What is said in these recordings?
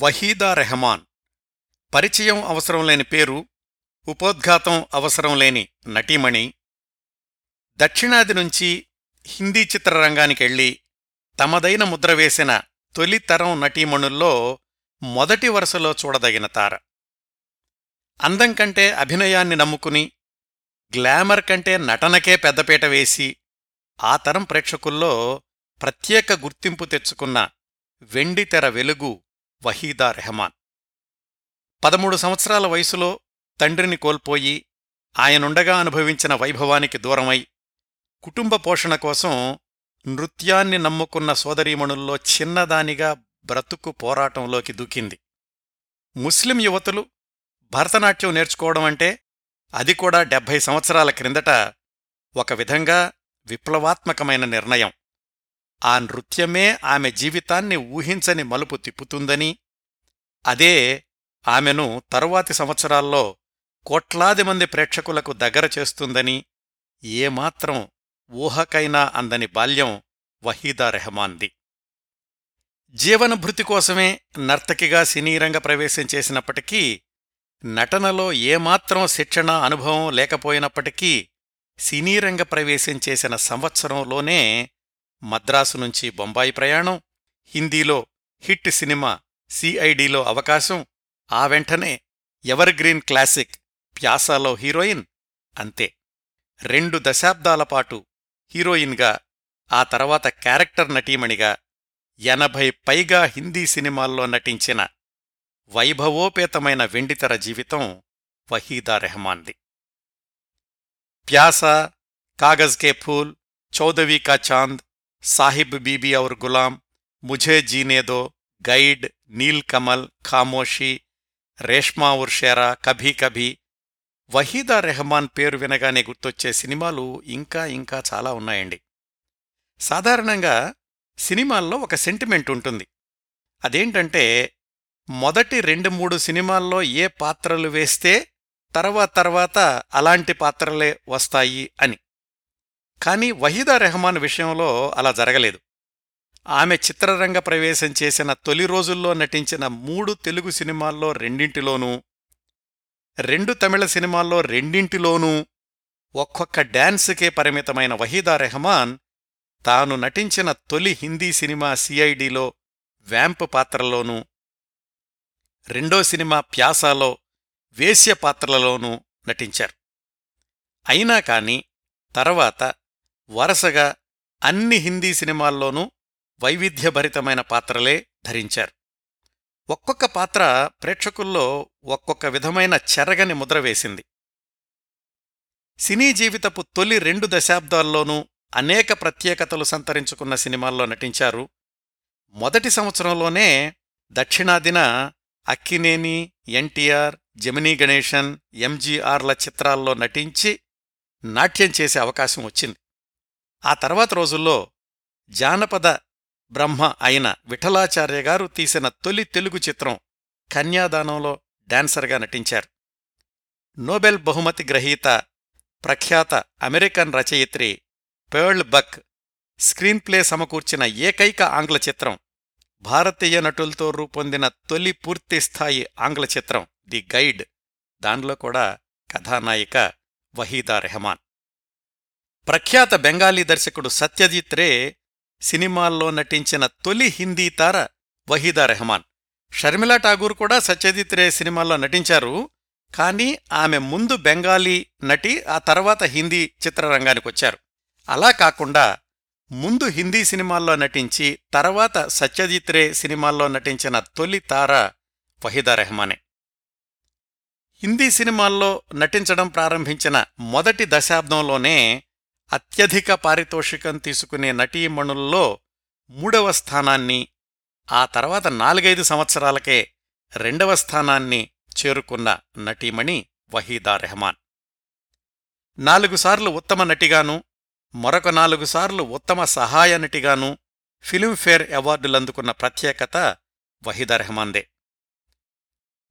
వహీదా రెహమాన్. పరిచయం అవసరం లేని పేరు ఉపోద్ఘాతం అవసరం లేని నటీమణి. దక్షిణాది నుంచి హిందీ చిత్రరంగానికెళ్ళి తమదైన ముద్ర వేసిన తొలితరం నటీమణుల్లో మొదటి వరుసలో చూడదగిన తార. అందం కంటే అభినయాన్ని నమ్ముకుని గ్లామర్ కంటే నటనకే పెద్దపీట వేసి ఆ తరం ప్రేక్షకుల్లో ప్రత్యేక గుర్తింపు తెచ్చుకున్న వెండితెర వెలుగు వహీదా రెహమాన్. పదమూడు సంవత్సరాల వయసులో తండ్రిని కోల్పోయి ఆయనుండగా అనుభవించిన వైభవానికి దూరమై కుటుంబ పోషణ కోసం నృత్యాన్ని నమ్ముకున్న సోదరీమణుల్లో చిన్నదానిగా బ్రతుకు పోరాటంలోకి దూకింది. ముస్లిం యువతులు భరతనాట్యం నేర్చుకోవడం అంటే అది కూడా డెబ్భై సంవత్సరాల క్రిందట ఒక విధంగా విప్లవాత్మకమైన నిర్ణయం. ఆ నృత్యమే ఆమె జీవితాన్ని ఊహించని మలుపు తిప్పుతుందని. అదే ఆమెను తరువాతి సంవత్సరాల్లో కోట్లాది మంది ప్రేక్షకులకు దగ్గర చేస్తుందని ఏమాత్రం ఊహకైనా అందని బాల్యం వహీదా రెహమాన్ది. జీవనభృతి కోసమే నర్తకిగా సినీరంగ ప్రవేశం చేసినప్పటికీ నటనలో ఏమాత్రం శిక్షణ అనుభవం లేకపోయినప్పటికీ సినీరంగ ప్రవేశం చేసిన సంవత్సరంలోనే మద్రాసు నుంచి బొంబాయి ప్రయాణం హిందీలో హిట్ సినిమా సిఐడిలో అవకాశం ఆ వెంటనే ఎవర్గ్రీన్ క్లాసిక్ ప్యాసాలో హీరోయిన్ అంతే. రెండు దశాబ్దాల పాటు హీరోయిన్గా ఆ తర్వాత క్యారెక్టర్ నటీమణిగా ఎనభై పైగా హిందీ సినిమాల్లో నటించిన వైభవోపేతమైన వెండితెర జీవితం వహీదా రెహమాన్ది. ప్యాసా కాగజ్ కే ఫూల్ చౌదవీ కా చాంద్ సాహిబ్ బీబీ ఔర్ గులాం ముఝే జీనేదో గైడ్ నీల్ కమల్ ఖామోషి రేష్మా ఉర్షేరా కభీ కభీ. వహీదా రెహమాన్ పేరు వినగానే గుర్తొచ్చే సినిమాలు ఇంకా ఇంకా చాలా ఉన్నాయండి. సాధారణంగా సినిమాల్లో ఒక సెంటిమెంట్ ఉంటుంది. అదేంటంటే మొదటి రెండు మూడు సినిమాల్లో ఏ పాత్రలు వేస్తే తర్వాత తర్వాత అలాంటి పాత్రలే వస్తాయి అని. కానీ వహీదా రెహమాన్ విషయంలో అలా జరగలేదు. ఆమె చిత్రరంగ ప్రవేశం చేసిన తొలి రోజుల్లో నటించిన మూడు తెలుగు సినిమాల్లో రెండింటిలోనూ రెండు తమిళ సినిమాల్లో రెండింటిలోనూ ఒక్కొక్క డాన్సుకే పరిమితమైన వహీదా రెహమాన్ తాను నటించిన తొలి హిందీ సినిమా సిఐడిలో వ్యాంప్ పాత్రలోనూ రెండో సినిమా ప్యాసాలో వేశ్య పాత్రలలోనూ నటించారు. అయినా కాని తర్వాత వరసగా అన్ని హిందీ సినిమాల్లోనూ వైవిధ్యభరితమైన పాత్రలే ధరించారు. ఒక్కొక్క పాత్ర ప్రేక్షకుల్లో ఒక్కొక్క విధమైన చెరగని ముద్ర వేసింది. సినీ జీవితపు తొలి రెండు దశాబ్దాల్లోనూ అనేక ప్రత్యేకతలు సంతరించుకున్న సినిమాల్లో నటించారు. మొదటి సంవత్సరంలోనే దక్షిణాదిన అక్కినేని ఎన్టీఆర్ జమినీ గణేశన్ ఎంజీఆర్ల చిత్రాల్లో నటించి నాట్యం చేసే అవకాశం వచ్చింది. ఆ తర్వాత రోజుల్లో జానపద బ్రహ్మ అయిన విఠలాచార్య గారు తీసిన తొలి తెలుగు చిత్రం కన్యాదానంలో డాన్సర్గా నటించారు. నోబెల్ బహుమతి గ్రహీత ప్రఖ్యాత అమెరికన్ రచయిత్రి పేర్ల్ బక్ స్క్రీన్ప్లే సమకూర్చిన ఏకైక ఆంగ్ల చిత్రం భారతీయ నటులతో రూపొందిన తొలి పూర్తిస్థాయి ఆంగ్ల చిత్రం ది గైడ్. దానిలో కూడా కథానాయిక వహీదా రెహమాన్. ప్రఖ్యాత బెంగాలీ దర్శకుడు సత్యజిత్ రే సినిమాల్లో నటించిన తొలి హిందీ తార వహీదా రెహమాన్. షర్మిలా ఠాగూర్ కూడా సత్యజిత్ రే సినిమాల్లో నటించారు. కానీ ఆమె ముందు బెంగాలీ నటి ఆ తర్వాత హిందీ చిత్రరంగానికొచ్చారు. అలా కాకుండా ముందు హిందీ సినిమాల్లో నటించి తర్వాత సత్యజిత్ రే సినిమాల్లో నటించిన తొలి తార వహీదా రెహమానే. హిందీ సినిమాల్లో నటించడం ప్రారంభించిన మొదటి దశాబ్దంలోనే అత్యధిక పారితోషికం తీసుకునే నటీమణుల్లో మూడవ స్థానాన్ని ఆ తర్వాత నాలుగైదు సంవత్సరాలకే రెండవ స్థానాన్ని చేరుకున్న నటీమణి వహీదా రెహమాన్. నాలుగుసార్లు ఉత్తమ నటిగాను మరొక నాలుగుసార్లు ఉత్తమ సహాయ నటిగాను ఫిలింఫేర్ అవార్డులందుకున్న ప్రత్యేకత వహీదా రెహమాన్దే.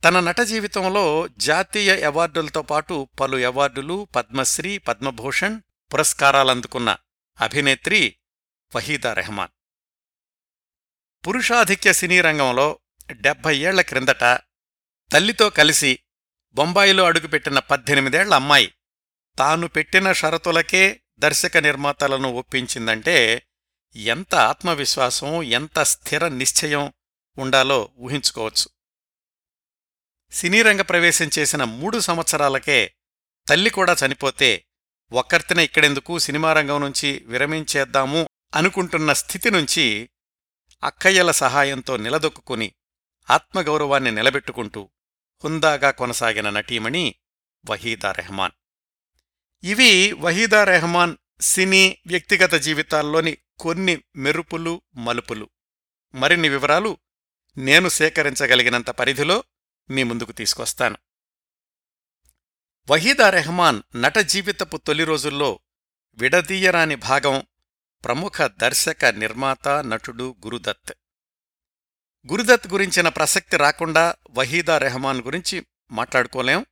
తన నట జీవితంలో జాతీయ అవార్డులతో పాటు పలు అవార్డులు పద్మశ్రీ పద్మభూషణ్ పురస్కారాలందుకున్న అభినేత్రి వహీదా రెహమాన్. పురుషాధిక్య సినీ రంగంలో డెబ్భై ఏళ్ళ క్రిందట తల్లితో కలిసి బొంబాయిలో అడుగుపెట్టిన పద్దెనిమిదేళ్ళ అమ్మాయి తాను పెట్టిన షరతులకే దర్శక నిర్మాతలను ఒప్పించిందంటే ఎంత ఆత్మవిశ్వాసం ఎంత స్థిర నిశ్చయం ఉండాలో ఊహించుకోవచ్చు. సినీరంగ ప్రవేశం చేసిన మూడు సంవత్సరాలకే తల్లి కూడా చనిపోతే ఒక్కర్తిన ఇక్కడెందుకు సినిమా రంగం నుంచి విరమించేద్దాము అనుకుంటున్న స్థితి నుంచి అక్కయ్యల సహాయంతో నిలదొక్కుని ఆత్మగౌరవాన్ని నిలబెట్టుకుంటూ హుందాగా కొనసాగిన నటీమణి వహీదా రెహమాన్. ఇవి వహీదా రెహమాన్ సినీ వ్యక్తిగత జీవితాల్లోని కొన్ని మెరుపులు మలుపులు. మరిన్ని వివరాలు నేను సేకరించగలిగినంత పరిధిలో మీ ముందుకు తీసుకొస్తాను. వహీదా రెహమాన్ నట జీవితపు తొలి రోజుల్లో విడదీయరాని భాగం ప్రముఖ దర్శక నిర్మాత నటుడు గురుదత్. గురుదత్ గురించిన ప్రసక్తి రాకుండా వహీదా రెహమాన్ గురించి మాట్లాడుకోలేం.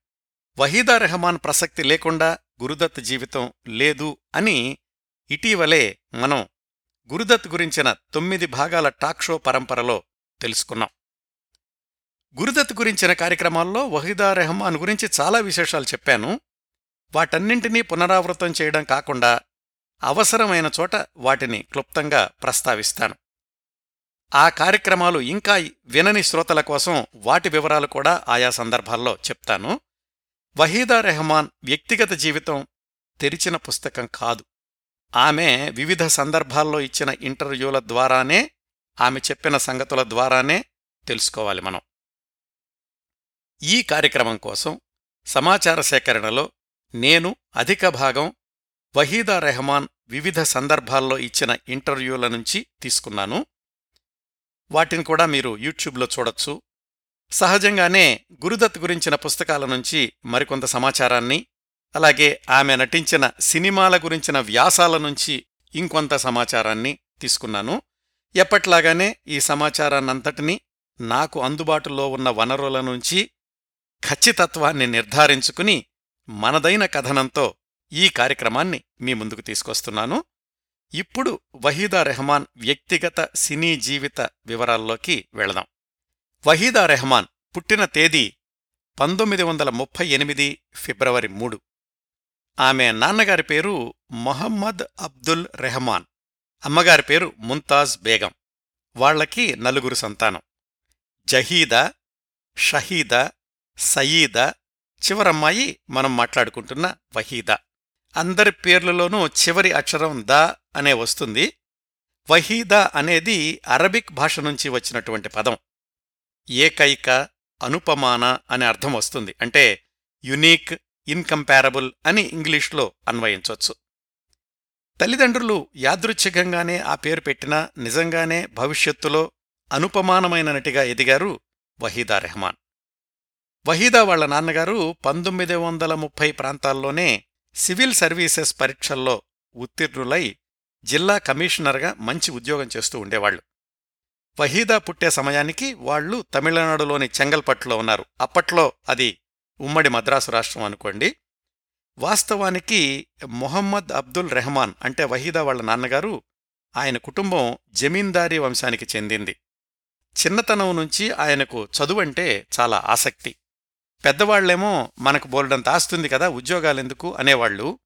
వహీదా రెహమాన్ ప్రసక్తి లేకుండా గురుదత్ జీవితం లేదు అని ఇటీవలే మనం గురుదత్ గురించిన తొమ్మిది భాగాల టాక్ షో పరంపరలో తెలుసుకున్నాం. గురుదత్ గురించిన కార్యక్రమాల్లో వహీదా రెహమాన్ గురించి చాలా విశేషాలు చెప్పాను. వాటన్నింటినీ పునరావృతం చేయడం కాకుండా అవసరమైన చోట వాటిని క్లుప్తంగా ప్రస్తావిస్తాను. ఆ కార్యక్రమాలు ఇంకా వినని శ్రోతల కోసం వాటి వివరాలు కూడా ఆయా సందర్భాల్లో చెప్తాను. వహీదా రెహమాన్ వ్యక్తిగత జీవితం తెరిచిన పుస్తకం కాదు. ఆమె వివిధ సందర్భాల్లో ఇచ్చిన ఇంటర్వ్యూల ద్వారానే ఆమె చెప్పిన సంగతుల ద్వారానే తెలుసుకోవాలి మనం. ఈ కార్యక్రమం కోసం సమాచార సేకరణలో నేను అధిక భాగం వహీదా రెహమాన్ వివిధ సందర్భాల్లో ఇచ్చిన ఇంటర్వ్యూల నుంచి తీసుకున్నాను. వాటిని కూడా మీరు యూట్యూబ్లో చూడొచ్చు. సహజంగానే గురుదత్ గురించిన పుస్తకాల నుంచి మరికొంత సమాచారాన్ని అలాగే ఆమె నటించిన సినిమాల గురించిన వ్యాసాల నుంచి ఇంకొంత సమాచారాన్ని తీసుకున్నాను. ఎప్పట్లాగానే ఈ సమాచారాన్నంతటినీ నాకు అందుబాటులో ఉన్న వనరుల నుంచి ఖచ్చితత్వాన్ని నిర్ధారించుకుని మనదైన కథనంతో ఈ కార్యక్రమాన్ని మీ ముందుకు తీసుకొస్తున్నాను. ఇప్పుడు వహీదా రెహమాన్ వ్యక్తిగత సినీ జీవిత వివరాల్లోకి వెళదాం. వహీదా రెహమాన్ పుట్టిన తేదీ పంతొమ్మిది వందల ముప్పై ఎనిమిది ఫిబ్రవరి మూడు. ఆమె నాన్నగారి పేరు మొహమ్మద్ అబ్దుల్ రెహమాన్. అమ్మగారి పేరు ముంతాజ్ బేగం. వాళ్ళకి నలుగురు సంతానం. జహీదా షహీదా సయీదా చివరమ్మాయి మనం మాట్లాడుకుంటున్న వహీదా. అందరి పేర్లలోనూ చివరి అక్షరం ద అనే వస్తుంది. వహీదా అనేది అరబిక్ భాష నుంచి వచ్చినటువంటి పదం. ఏకైక అనుపమాన అనే అర్థం వస్తుంది. అంటే యునీక్ ఇన్కంపారబుల్ అని ఇంగ్లీష్లో అన్వయించవచ్చు తల్లిదండ్రులు యాదృచ్ఛికంగానే ఆ పేరు పెట్టినా నిజంగానే భవిష్యత్తులో అనుపమానమైన నటిగా ఎదిగారు వహీదా రెహమాన్. వహీదా వాళ్ళ నాన్నగారు పంతొమ్మిది వందల ముప్పై ప్రాంతాల్లోనే సివిల్ సర్వీసెస్ పరీక్షల్లో ఉత్తీర్ణులై జిల్లా కమిషనర్గా మంచి ఉద్యోగం చేస్తూ ఉండేవాళ్ళు వహీదా పుట్టే సమయానికి వాళ్ళు తమిళనాడులోని చెంగల్పట్టులో ఉన్నారు. అప్పట్లో అది ఉమ్మడి మద్రాసు రాష్ట్రం అనుకోండి. వాస్తవానికి మొహమ్మద్ అబ్దుల్ రెహమాన్ అంటే వహీదా వాళ్ళ నాన్నగారు ఆయన కుటుంబం జమీందారీ వంశానికి చెందింది. చిన్నతనం నుంచి ఆయనకు చదువంటే చాలా ఆసక్తి. పెద్దవాళ్ళేమో మనకు బోల్డంత ఆస్తుంది కదా ఉద్యోగాలెందుకు అనేవాళ్ళు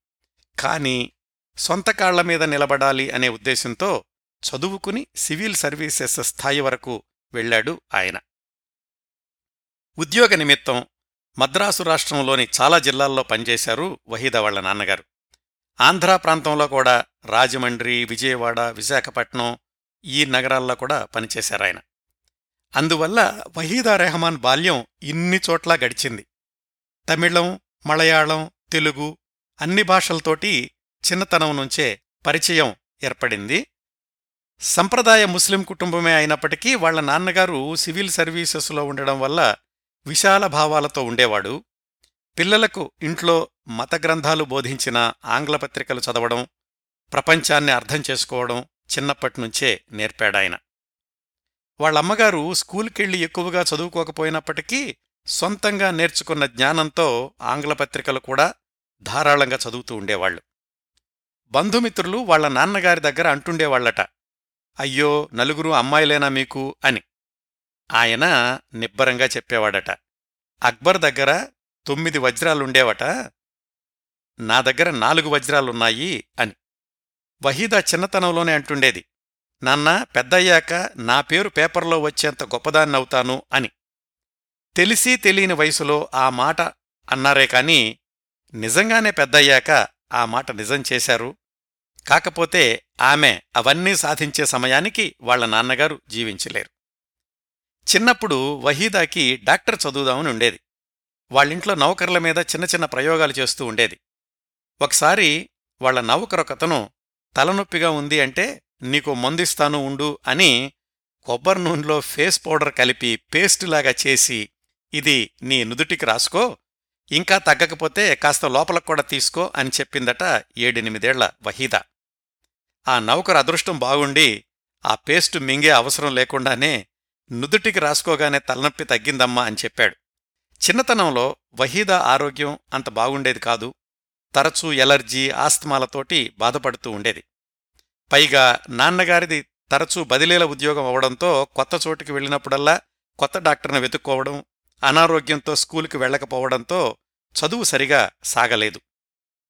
కానీ సొంత కాళ్ళ మీద నిలబడాలి అనే ఉద్దేశంతో చదువుకుని సివిల్ సర్వీసెస్ స్థాయి వరకు వెళ్ళాడు ఆయన. ఉద్యోగ నిమిత్తం మద్రాసు రాష్ట్రంలోని చాలా జిల్లాల్లో పనిచేశారు వహీదా వాళ్ళ నాన్నగారు. ఆంధ్రా ప్రాంతంలో కూడా రాజమండ్రి విజయవాడ విశాఖపట్నం ఈ నగరాల్లో కూడా పనిచేశారాయన. అందువల్ల వహీదా రెహమాన్ బాల్యం ఇన్ని చోట్లా గడిచింది. తమిళం మలయాళం తెలుగు అన్ని భాషలతోటి చిన్నతనం నుంచే పరిచయం ఏర్పడింది. సంప్రదాయ ముస్లిం కుటుంబమే అయినప్పటికీ వాళ్ళ నాన్నగారు సివిల్ సర్వీసెస్లో ఉండడం వల్ల విశాల భావాలతో ఉండేవాడు. పిల్లలకు ఇంట్లో మత గ్రంథాలు బోధించిన ఆంగ్ల పత్రికలు చదవడం ప్రపంచాన్ని అర్థం చేసుకోవడం చిన్నప్పటినుంచే నేర్పాడాయన. వాళ్ళమ్మగారు స్కూల్కెళ్ళి ఎక్కువగా చదువుకోకపోయినప్పటికీ సొంతంగా నేర్చుకున్న జ్ఞానంతో ఆంగ్ల పత్రికలు కూడా ధారాళంగా చదువుతూ ఉండేవాళ్ళు బంధుమిత్రులు వాళ్ళ నాన్నగారి దగ్గర అంటుండేవాళ్ళట అయ్యో నలుగురు అమ్మాయిలేనా మీకు? అని. ఆయన నిబ్బరంగా చెప్పేవాడట అక్బర్ దగ్గర తొమ్మిది వజ్రాలుండేవట నా దగ్గర నాలుగు వజ్రాలున్నాయి అని. వహీదా చిన్నతనంలోనే అంటుండేది నాన్న పెద్దయ్యాక నా పేరు పేపర్లో వచ్చేంత గొప్పదాన్నవుతాను అని. తెలిసి తెలియని వయసులో ఆ మాట అన్నారే కాని నిజంగానే పెద్దయ్యాక ఆ మాట నిజం చేశారు. కాకపోతే ఆమె అవన్నీ సాధించే సమయానికి వాళ్ళ నాన్నగారు జీవించలేరు. చిన్నప్పుడు వహీదాకి డాక్టర్ చదువుదామని ఉండేది. వాళ్ళింట్లో నౌకర్ల మీద చిన్న చిన్న ప్రయోగాలు చేస్తూ ఉండేది. ఒకసారి వాళ్ళ నౌకరొకతను తలనొప్పిగా ఉంది అంటే నీకు మందిస్తాను ఉండు అని కొబ్బరి నూనెలో ఫేస్ పౌడర్ కలిపి పేస్టులాగా చేసి ఇది నీ నుదుటికి రాసుకో ఇంకా తగ్గకపోతే కాస్త లోపలకు కూడా తీసుకో అని చెప్పిందట ఏడెనిమిదేళ్ళ వహీదా. ఆ నౌకరు అదృష్టం బాగుండి ఆ పేస్టు మింగే అవసరం లేకుండానే నుదుటికి రాసుకోగానే తలనొప్పి తగ్గిందమ్మా అని చెప్పాడు. చిన్నతనంలో వహీదా ఆరోగ్యం అంత బాగుండేది కాదు తరచూ ఎలర్జీ ఆస్తమాలతోటి బాధపడుతూ ఉండేది. పైగా నాన్నగారిది తరచూ బదిలీల ఉద్యోగం అవడంతో కొత్త చోటుకి వెళ్ళినప్పుడల్లా కొత్త డాక్టర్ను వెతుక్కోవడం అనారోగ్యంతో స్కూలుకి వెళ్ళకపోవడంతో చదువు సరిగా సాగలేదు.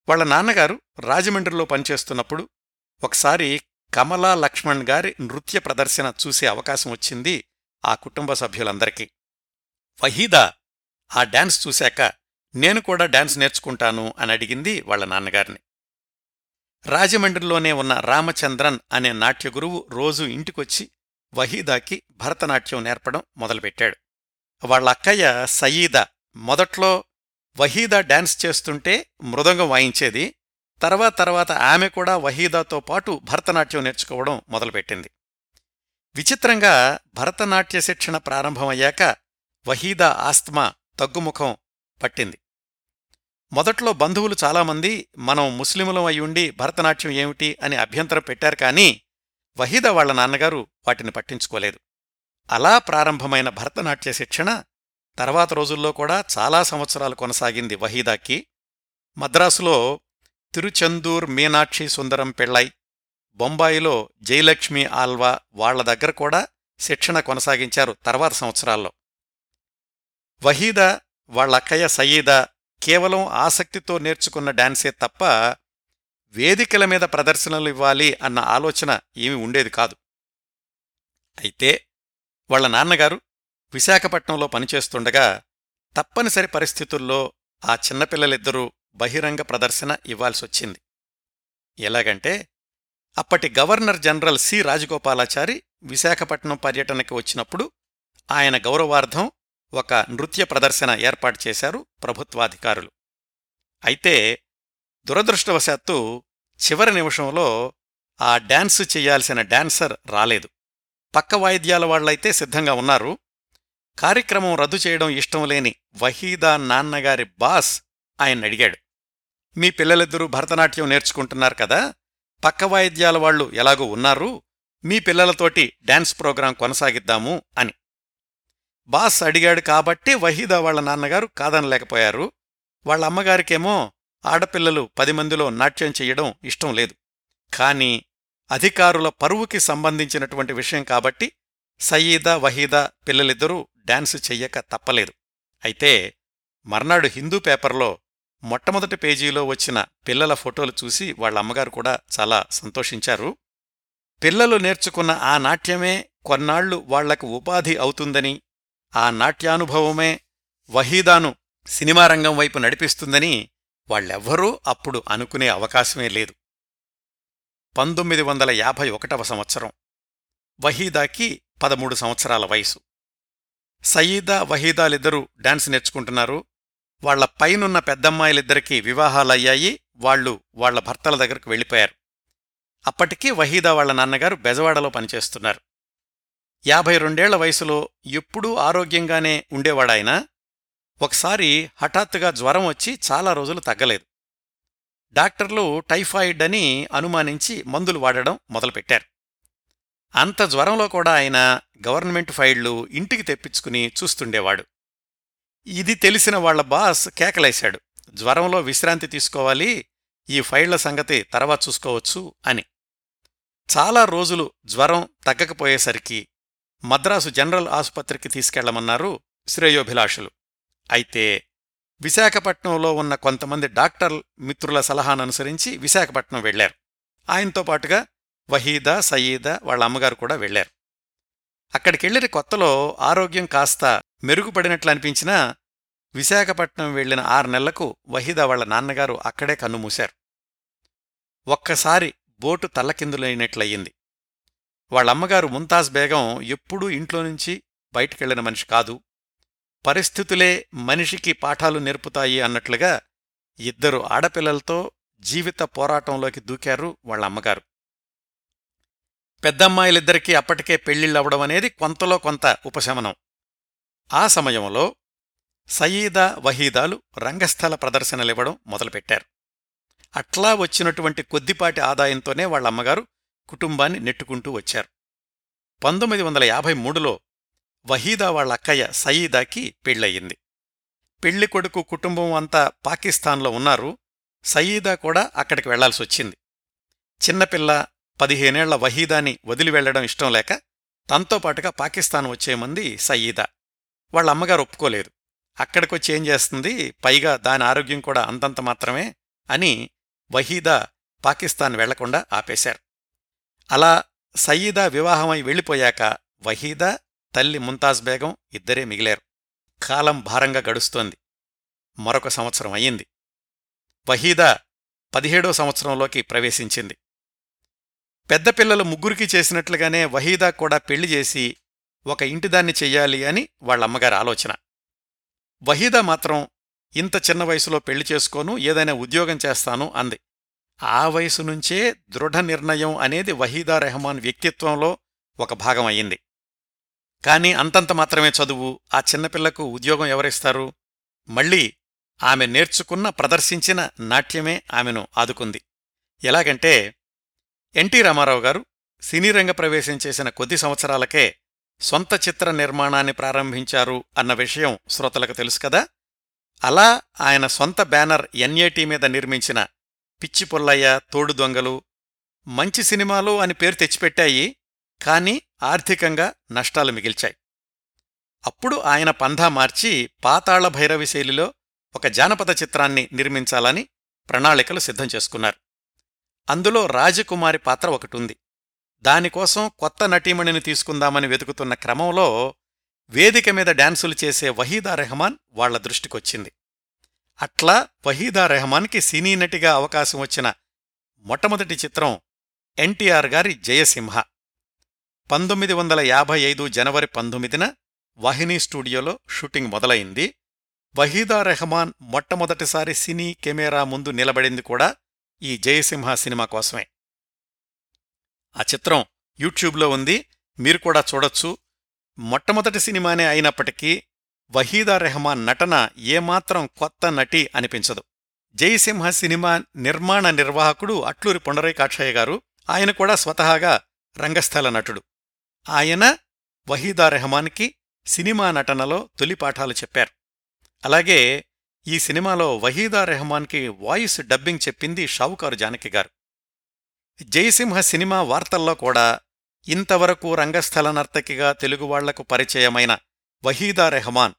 వాళ్ళ నాన్నగారు రాజమండ్రిలో పనిచేస్తున్నప్పుడు ఒకసారి కమలా లక్ష్మణ్ గారి నృత్య ప్రదర్శన చూసే అవకాశం వచ్చింది ఆ కుటుంబ సభ్యులందరికీ. వహీదా ఆ డాన్స్ చూశాక నేను కూడా డాన్స్ నేర్చుకుంటాను అని అడిగింది వాళ్ళ నాన్నగారిని. రాజమండ్రిలోనే ఉన్న రామచంద్రన్ అనే నాట్య గురువు రోజూ ఇంటికొచ్చి వహీదాకి భరతనాట్యం నేర్పడం మొదలుపెట్టాడు. వాళ్ళక్కయ్య సయీదా మొదట్లో వహీదా డాన్స్ చేస్తుంటే మృదంగం వాయించేది తర్వాత తర్వాత ఆమె కూడా వహీదాతో పాటు భరతనాట్యం నేర్చుకోవడం మొదలుపెట్టింది. విచిత్రంగా భరతనాట్య శిక్షణ ప్రారంభమయ్యాక వహీదా ఆస్తమా తగ్గుముఖం పట్టింది. మొదట్లో బంధువులు చాలామంది మనం ముస్లిములం అయ్యుండి భరతనాట్యం ఏమిటి? అని అభ్యంతరం పెట్టారు కానీ వహీదా వాళ్ళ నాన్నగారు వాటిని పట్టించుకోలేదు. అలా ప్రారంభమైన భరతనాట్య శిక్షణ తర్వాత రోజుల్లో కూడా చాలా సంవత్సరాలు కొనసాగింది వహీదాకి. మద్రాసులో తిరుచందూర్ మీనాక్షి సుందరం పెళ్ళై బొంబాయిలో జయలక్ష్మి ఆల్వా వాళ్ళ దగ్గర కూడా శిక్షణ కొనసాగించారు తర్వాత సంవత్సరాల్లో. వహీదా వాళ్ళక్కయ్య సయీదా కేవలం ఆసక్తితో నేర్చుకున్న డాన్సే తప్ప వేదికల మీద ప్రదర్శనలు ఇవ్వాలి అన్న ఆలోచన ఏమీ ఉండేది కాదు. అయితే వాళ్ళ నాన్నగారు విశాఖపట్నంలో పనిచేస్తుండగా తప్పనిసరి పరిస్థితుల్లో ఆ చిన్నపిల్లలిద్దరూ బహిరంగ ప్రదర్శన ఇవ్వాల్సొచ్చింది. ఎలాగంటే అప్పటి governor general C. Rajagopalachari Visakhapatnam పర్యటనకి వచ్చినప్పుడు ఆయన గౌరవార్థం ఒక నృత్య ప్రదర్శన ఏర్పాటు చేశారు ప్రభుత్వాధికారులు. అయితే దురదృష్టవశాత్తు చివరి నిమిషంలో ఆ డ్యాన్సు చేయాల్సిన డాన్సర్ రాలేదు. పక్క వాయిద్యాల వాళ్ళైతే సిద్ధంగా ఉన్నారు. కార్యక్రమం రద్దు చేయడం ఇష్టం లేని వహీదా నాన్నగారి బాస్ ఆయన అడిగాడు. మీ పిల్లలిద్దరూ భరతనాట్యం నేర్చుకుంటున్నారు కదా పక్క వాయిద్యాల వాళ్ళు ఎలాగూ ఉన్నారు మీ పిల్లలతోటి డాన్స్ ప్రోగ్రాం కొనసాగిద్దాము అని. బాస్ అడిగాడు కాబట్టి వహీదా వాళ్ళ నాన్నగారు కాదనలేకపోయారు. వాళ్ళ అమ్మగారికేమో ఆడపిల్లలు పది మందిలో నాట్యం చెయ్యడం ఇష్టం లేదు. కాని అధికారుల పరువుకి సంబంధించినటువంటి విషయం కాబట్టి సయీదా వహీదా పిల్లలిద్దరూ డాన్సు చెయ్యక తప్పలేదు. అయితే మర్నాడు హిందూ పేపర్లో మొట్టమొదటి పేజీలో వచ్చిన పిల్లల ఫోటోలు చూసి వాళ్ళ అమ్మగారు కూడా చాలా సంతోషించారు. పిల్లలు నేర్చుకున్న ఆ నాట్యమే కొన్నాళ్ళు వాళ్ళకు ఉపాధి అవుతుందని ఆ నాట్యానుభవమే వహీదాను సినిమా రంగం వైపు నడిపిస్తుందని వాళ్ళెవ్వరూ అప్పుడు అనుకునే అవకాశమే లేదు. పంతొమ్మిది వందల యాభై ఒకటవ సంవత్సరం. వహీదాకి పదమూడు సంవత్సరాల వయసు. సయీదా వహీదాలిద్దరూ డాన్స్ నేర్చుకుంటున్నారు. వాళ్ళ పైనున్న పెద్దమ్మాయిలిద్దరికీ వివాహాలయ్యాయి. వాళ్ళు వాళ్ళ భర్తల దగ్గరకు వెళ్ళిపోయారు. అప్పటికీ వహీదా వాళ్ళ నాన్నగారు బెజవాడలో పనిచేస్తున్నారు. యాభై రెండేళ్ళ వయసులో ఎప్పుడూ ఆరోగ్యంగానే ఉండేవాడాయన. ఒకసారి హఠాత్తుగా జ్వరం వచ్చి చాలా రోజులు తగ్గలేదు. డాక్టర్లు టైఫాయిడ్ అని అనుమానించి మందులు వాడడం మొదలుపెట్టారు. అంత జ్వరంలో కూడా ఆయన గవర్నమెంట్ ఫైళ్ళు ఇంటికి తెప్పించుకుని చూస్తుండేవాడు. ఇది తెలిసిన వాళ్ళ బాస్ కేకలేశాడు. జ్వరంలో విశ్రాంతి తీసుకోవాలి ఈ ఫైళ్ళ సంగతి తర్వాత చూసుకోవచ్చు అని. చాలా రోజులు జ్వరం తగ్గకపోయేసరికి మద్రాసు జనరల్ ఆసుపత్రికి తీసుకెళ్ళమన్నారు శ్రేయోభిలాషులు. అయితే విశాఖపట్నంలో ఉన్న కొంతమంది డాక్టర్ మిత్రుల సలహాననుసరించి విశాఖపట్నం వెళ్ళారు ఆయనతో పాటుగా వహీదా సయీదా వాళ్ళ అమ్మగారు కూడా వెళ్ళారు అక్కడికెళ్ళిన కొత్తలో ఆరోగ్యం కాస్త మెరుగుపడినట్లు అనిపించినా విశాఖపట్నం వెళ్ళిన ఆరు నెలలకు వహీదా వాళ్ళ నాన్నగారు అక్కడే కన్నుమూశారు ఒక్కసారి బోటు తల్లకిందులైనట్లయింది. వాళ్ళమ్మగారు ముంతాజ్ బేగం ఎప్పుడూ ఇంట్లో నుంచి బయటికెళ్ళిన మనిషి కాదు. పరిస్థితులే మనిషికి పాఠాలు నేర్పుతాయి అన్నట్లుగా ఇద్దరు ఆడపిల్లలతో జీవిత పోరాటంలోకి దూకారు వాళ్ళ అమ్మగారు పెద్దమ్మాయిలిద్దరికీ అప్పటికే పెళ్ళిళ్ళవడం అనేది కొంతలో కొంత ఉపశమనం. ఆ సమయంలో సయీదా వహీదాలు రంగస్థల ప్రదర్శనలివ్వడం మొదలుపెట్టారు. అట్లా వచ్చినటువంటి కొద్దిపాటి ఆదాయంతోనే వాళ్ళమ్మగారు కుటుంబాన్ని నెట్టుకుంటూ వచ్చారు. పంతొమ్మిది వందల యాభై మూడులో వహీదా వాళ్ళ అక్కయ్య సయీదాకి పెళ్ళయింది. పెళ్ళి కొడుకు కుటుంబం అంతా పాకిస్తాన్లో ఉన్నారు. సయీదా కూడా అక్కడికి వెళ్ళాల్సొచ్చింది చిన్నపిల్ల పదిహేనేళ్ళ వహీదాని వదిలి వెళ్ళడం ఇష్టం లేక తనతో పాటుగా పాకిస్తాన్ వచ్చేమంది సయీదా. వాళ్ళ అమ్మగారు ఒప్పుకోలేదు. అక్కడికొచ్చి ఏం చేస్తుంది? పైగా దాని ఆరోగ్యం కూడా అంతంత మాత్రమే అని వహీదా పాకిస్తాన్ వెళ్ళకుండా ఆపేశారు. అలా సయీదా వివాహమై వెళ్ళిపోయాక వహీదా తల్లి ముంతాజ్ బేగం ఇద్దరే మిగిలారు. కాలం భారంగా గడుస్తోంది. మరొక సంవత్సరం అయ్యింది. వహీదా పదిహేడో సంవత్సరంలోకి ప్రవేశించింది. పెద్ద పిల్లలు ముగ్గురికి చేసినట్లుగానే వహీదా కూడా పెళ్ళి చేసి ఒక ఇంటిదాన్ని చెయ్యాలి అని వాళ్ళమ్మగారి ఆలోచన. వహీదా మాత్రం ఇంత చిన్న వయసులో పెళ్ళి చేసుకోను ఏదైనా ఉద్యోగం చేస్తాను అంది. ఆ వయసు నుంచే దృఢ నిర్ణయం అనేది వహీదా రెహమాన్ వ్యక్తిత్వంలో ఒక భాగం అయింది కాని అంతంత మాత్రమే చదువు ఆ చిన్నపిల్లకు ఉద్యోగం ఎవరిస్తారు? మళ్ళీ ఆమె నేర్చుకున్న ప్రదర్శించిన నాట్యమే ఆమెను ఆదుకుంది. ఎలాగంటే ఎన్టీ రామారావు గారు సినీ రంగ ప్రవేశం చేసిన కొద్ది సంవత్సరాలకే సొంత చిత్ర నిర్మాణాన్ని ప్రారంభించారు అన్న విషయం శ్రోతలకు తెలుసు కదా? అలా ఆయన సొంత బ్యానర్ ఎన్ఏటీ మీద నిర్మించిన పిచ్చి పొల్లయ్య తోడు దొంగలు. మంచి సినిమాలు అని పేరు తెచ్చిపెట్టాయి కాని ఆర్థికంగా నష్టాలు మిగిల్చాయి. అప్పుడు ఆయన పంధా మార్చి పాతాళ భైరవి శైలిలో ఒక జానపద చిత్రాన్ని నిర్మించాలని ప్రణాళికలు సిద్ధం చేసుకున్నారు. అందులో రాజకుమారి పాత్ర ఒకటుంది. దానికోసం కొత్త నటీమణిని తీసుకుందామని వెతుకుతున్న క్రమంలో వేదిక మీద డాన్సులు చేసే వహీదా రెహమాన్ వాళ్ళ దృష్టికొచ్చింది. అట్లా వహీదా రెహమాన్కి సినీ నటిగా అవకాశం వచ్చిన మొట్టమొదటి చిత్రం ఎన్టీఆర్ గారి జయసింహ. పంతొమ్మిది వందల యాభై ఐదు జనవరి పంతొమ్మిదిన వాహినీ స్టూడియోలో షూటింగ్ మొదలైంది. వహీదా రెహమాన్ మొట్టమొదటిసారి సినీ కెమెరా ముందు నిలబడింది కూడా ఈ జయసింహ సినిమా కోసమే. ఆ చిత్రం యూట్యూబ్లో ఉంది. మీరు కూడా చూడొచ్చు. మొట్టమొదటి సినిమానే అయినప్పటికీ వహీదా రెహమాన్ నటన ఏమాత్రం కొత్త నటి అనిపించదు. జయసింహ సినిమా నిర్మాణ నిర్వాహకుడు అట్లూరి పుండరీకాక్షయ్య గారు ఆయన కూడా స్వతహాగా రంగస్థల నటుడు. ఆయన వహీదా రెహమాన్కి సినిమా నటనలో తొలి పాఠాలు చెప్పారు. అలాగే ఈ సినిమాలో వహీదా రెహమాన్కి వాయిస్ డబ్బింగ్ చెప్పింది షావుకారు జానకి గారు. జయసింహ సినిమా వార్తల్లో కూడా ఇంతవరకు రంగస్థల నర్తకిగా తెలుగువాళ్ళకు పరిచయమైన వహీదా రెహమాన్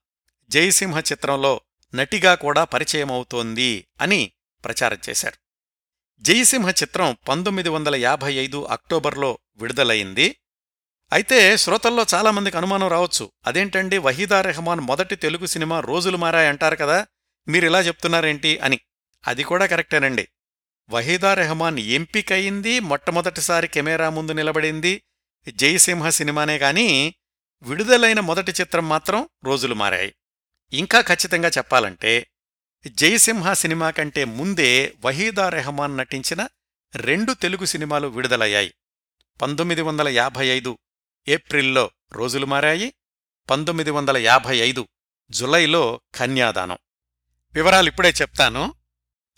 జయసింహ చిత్రంలో నటిగా కూడా పరిచయమవుతోంది అని ప్రచారం చేశారు. జయసింహ చిత్రం పంతొమ్మిది వందల యాభై ఐదు అక్టోబర్లో విడుదలయింది అయితే శ్రోతల్లో చాలామందికి అనుమానం రావచ్చు. అదేంటండి వహీదా రెహమాన్ మొదటి తెలుగు సినిమా రోజులు మారాయంటారు కదా మీరిలా చెప్తున్నారేంటి అని. అది కూడా కరెక్టేనండి. వహీదా రెహమాన్ ఎంపికయింది మొట్టమొదటిసారి కెమెరా ముందు నిలబడింది జయసింహ సినిమానే కానీ విడుదలైన మొదటి చిత్రం మాత్రం రోజులు మారాయి. ఇంకా ఖచ్చితంగా చెప్పాలంటే జయసింహ సినిమా కంటే ముందే వహీదా రెహమాన్ నటించిన రెండు తెలుగు సినిమాలు విడుదలయ్యాయి. పంతొమ్మిది వందల యాభై ఐదు ఏప్రిల్లో రోజులు మారాయి పంతొమ్మిది వందల యాభై ఐదు జులైలో కన్యాదానం. వివరాలిప్పుడే చెప్తాను.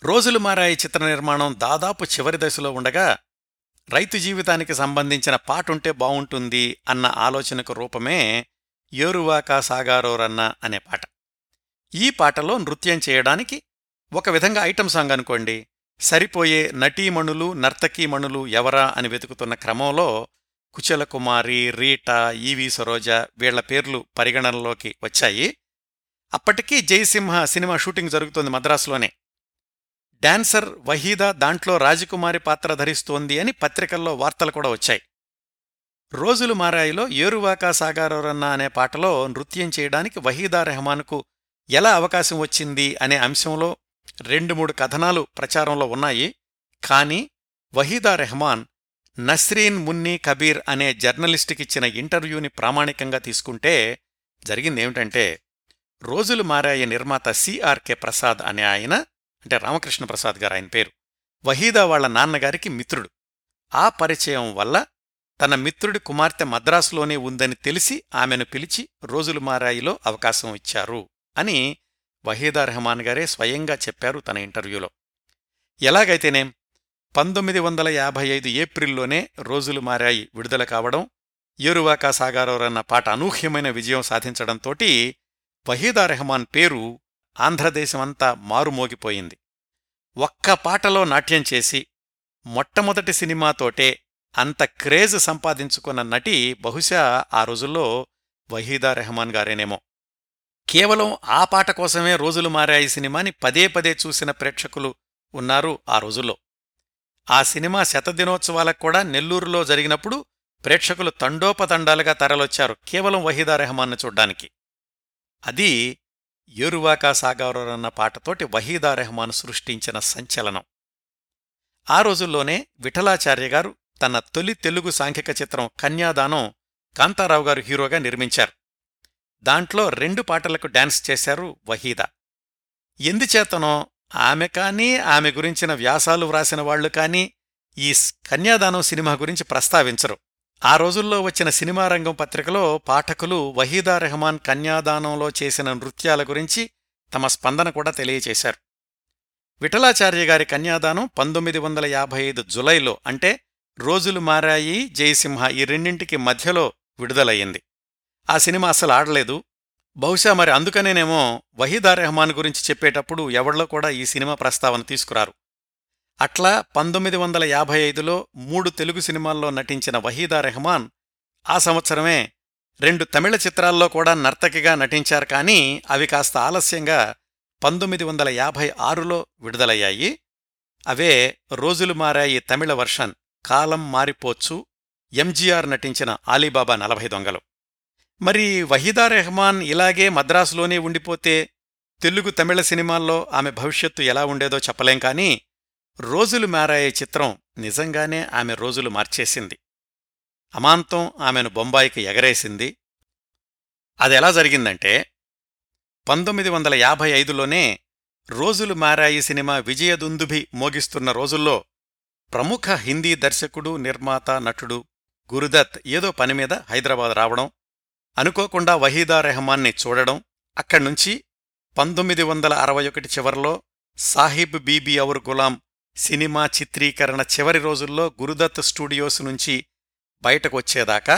రోజులు మారాయి చిత్ర నిర్మాణం దాదాపు చివరి దశలో ఉండగా రైతు జీవితానికి సంబంధించిన పాటుంటే బావుంటుంది అన్న ఆలోచనకు రూపమే ఏరువాకా సాగారోరన్న అనే పాట. ఈ పాటలో నృత్యం చేయడానికి ఒక విధంగా ఐటెం సాంగ్ అనుకోండి. సరిపోయే నటీమణులు నర్తకీమణులు ఎవరా అని వెతుకుతున్న క్రమంలో కుచల కుమారి రీటా ఈవి సరోజ వీళ్ళ పేర్లు పరిగణనలోకి వచ్చాయి. అప్పటికీ జయసింహ సినిమా షూటింగ్ జరుగుతోంది మద్రాసులోనే. డాన్సర్ వహీదా దాంట్లో రాజకుమారి పాత్ర ధరిస్తోంది అని పత్రికల్లో వార్తలు కూడా వచ్చాయి. రోజులు మారాయిలో ఏరువాకా సాగారోరన్న అనే పాటలో నృత్యం చేయడానికి వహీదా రెహమాన్కు ఎలా అవకాశం వచ్చింది అనే అంశంలో రెండు మూడు కథనాలు ప్రచారంలో ఉన్నాయి. కానీ వహీదా రెహమాన్ నస్రీన్ మున్నీ కబీర్ అనే జర్నలిస్టుకిచ్చిన ఇంటర్వ్యూని ప్రామాణికంగా తీసుకుంటే జరిగిందేమిటంటే రోజులు మారాయే నిర్మాత సిఆర్కే ప్రసాద్ అనే ఆయన అంటే రామకృష్ణ ప్రసాద్ గారు ఆయన పేరు వహీదా వాళ్ళ నాన్నగారికి మిత్రుడు. ఆ పరిచయం వల్ల తన మిత్రుడి కుమార్తె మద్రాసులోనే ఉందని తెలిసి ఆమెను పిలిచి రోజులు మారాయిలో అవకాశం ఇచ్చారు. అని వహీదా రెహమాన్ గారే స్వయంగా చెప్పారు తన ఇంటర్వ్యూలో. ఎలాగైతేనేం పంతొమ్మిది వందల యాభై ఐదు ఏప్రిల్లోనే రోజులు మారాయి విడుదల కావడం ఏరువాకా సాగారోరన్న పాట అనూహ్యమైన విజయం సాధించడంతోటి వహీదా రెహమాన్ పేరు ఆంధ్రదేశమంతా మారుమోగిపోయింది. ఒక్క పాటలో నాట్యం చేసి మొట్టమొదటి సినిమాతోటే అంత క్రేజ్ సంపాదించుకున్న నటి బహుశా ఆ రోజుల్లో వహీదా రెహమాన్ గారేనేమో. కేవలం ఆ పాట కోసమే రోజులు మారాయి సినిమాని పదే పదే చూసిన ప్రేక్షకులు ఉన్నారు ఆ రోజుల్లో. ఆ సినిమా శతదినోత్సవాలకు కూడా నెల్లూరులో జరిగినప్పుడు ప్రేక్షకులు తండోపతండాలుగా తరలొచ్చారు కేవలం వహీదా రెహమాన్ను చూడ్డానికి. అది ఏరువాకా సాగారన్న పాటతోటి వహీదా రెహమాన్ సృష్టించిన సంచలనం. ఆ రోజుల్లోనే విఠలాచార్య గారు తన తొలి తెలుగు సాంఘిక చిత్రం కన్యాదానం కాంతారావు గారు హీరోగా నిర్మించారు. దాంట్లో రెండు పాటలకు డాన్స్ చేశారు వహీదా. ఎందుచేతనో ఆమె కానీ ఆమె గురించిన వ్యాసాలు వ్రాసిన వాళ్ళు కానీ ఈ కన్యాదానం సినిమా గురించి ప్రస్తావించరు. ఆ రోజుల్లో వచ్చిన సినిమా రంగం పత్రికలో పాఠకులు వహీదా రెహమాన్ కన్యాదానంలో చేసిన నృత్యాల గురించి తమ స్పందన కూడా తెలియచేశారు. విఠలాచార్య గారి కన్యాదానం పంతొమ్మిది వందల యాభై ఐదు జులైలో అంటే రోజులు మారాయి జయసింహ ఈ రెండింటికి మధ్యలో విడుదలయ్యింది. ఆ సినిమా అసలు ఆడలేదు. బహుశా మరి అందుకనేనేమో వహీదా రెహమాన్ గురించి చెప్పేటప్పుడు ఎవళ్ళో కూడా ఈ సినిమా ప్రస్తావన తీసుకురారు. అట్లా పంతొమ్మిది వందల యాభై ఐదులో మూడు తెలుగు సినిమాల్లో నటించిన వహీదా రెహమాన్ ఆ సంవత్సరమే రెండు తమిళ చిత్రాల్లో కూడా నర్తకిగా నటించారు కానీ అవి కాస్త ఆలస్యంగా పంతొమ్మిది వందల యాభై ఆరులో విడుదలయ్యాయి. అవే రోజులు మారాయి తమిళ వర్షన్ కాలం మారిపోచ్చు. ఎంజీఆర్ నటించిన ఆలీబాబా నలభై దొంగలు. మరి వహీదా రెహమాన్ ఇలాగే మద్రాసులోనే ఉండిపోతే తెలుగు తమిళ సినిమాల్లో ఆమె భవిష్యత్తు ఎలా ఉండేదో చెప్పలేం కానీ రోజులు మారాయే చిత్రం నిజంగానే ఆమె రోజులు మార్చేసింది. అమాంతం ఆమెను బొంబాయికి ఎగరేసింది. అదెలా జరిగిందంటే పంతొమ్మిది వందల యాభై ఐదులోనే రోజులు మారాయి సినిమా విజయదుందుభి మోగిస్తున్న రోజుల్లో ప్రముఖ హిందీ దర్శకుడు నిర్మాత నటుడు గురుదత్ ఏదో పనిమీద హైదరాబాద్ రావడం అనుకోకుండా వహీదా రెహమాన్ని చూడడం అక్కడ్నుంచి పంతొమ్మిది వందల అరవై ఒకటి చివరిలో సాహిబ్ బీబీ అవర్ గులాం సినిమా చిత్రీకరణ చివరి రోజుల్లో గురుదత్ స్టూడియోస్ నుంచి బయటకొచ్చేదాకా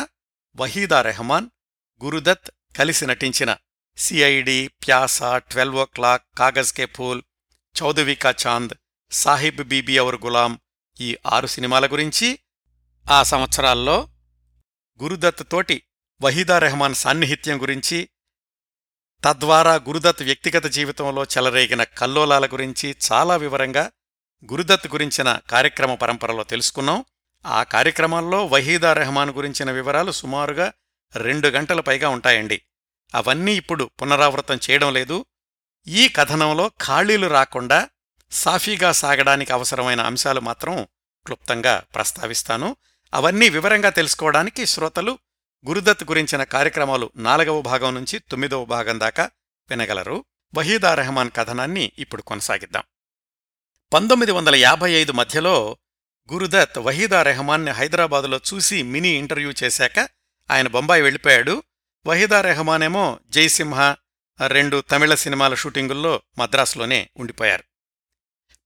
వహీదా రెహమాన్ గురుదత్ కలిసి నటించిన CID Pyaasa twelve o'clock Kaagaz Ke Phool Chaudhvin Ka Chand Sahib Bibi Aur Ghulam ఈ ఆరు సినిమాల గురించి ఆ సంవత్సరాల్లో గురుదత్ తోటి వహీదా రెహమాన్ సాన్నిహిత్యం గురించి తద్వారా గురుదత్ వ్యక్తిగత జీవితంలో చెలరేగిన కల్లోలాల గురించి చాలా వివరంగా గురుదత్ గురించిన కార్యక్రమ పరంపరలో తెలుసుకున్నాం. ఆ కార్యక్రమాల్లో వహీదా రెహమాన్ గురించిన వివరాలు సుమారుగా రెండు గంటల పైగా ఉంటాయండి. అవన్నీ ఇప్పుడు పునరావృతం చేయడం లేదు. ఈ కథనంలో ఖాళీలు రాకుండా సాఫీగా సాగడానికి అవసరమైన అంశాలు మాత్రం క్లుప్తంగా ప్రస్తావిస్తాను. అవన్నీ వివరంగా తెలుసుకోవడానికి శ్రోతలు గురుదత్ గురించిన కార్యక్రమాలు నాలుగవ భాగం నుంచి తొమ్మిదవ భాగం దాకా వినగలరు. వహీదా రెహమాన్ కథనాన్ని ఇప్పుడు కొనసాగిద్దాం. పంతొమ్మిది వందల యాభై ఐదు మధ్యలో గురుదత్ వహీదా రెహమాన్ని హైదరాబాదులో చూసి మినీ ఇంటర్వ్యూ చేశాక ఆయన బొంబాయి వెళ్ళిపోయాడు. వహీదా రెహమానేమో జైసింహ రెండు తమిళ సినిమాల షూటింగుల్లో మద్రాసులోనే ఉండిపోయారు.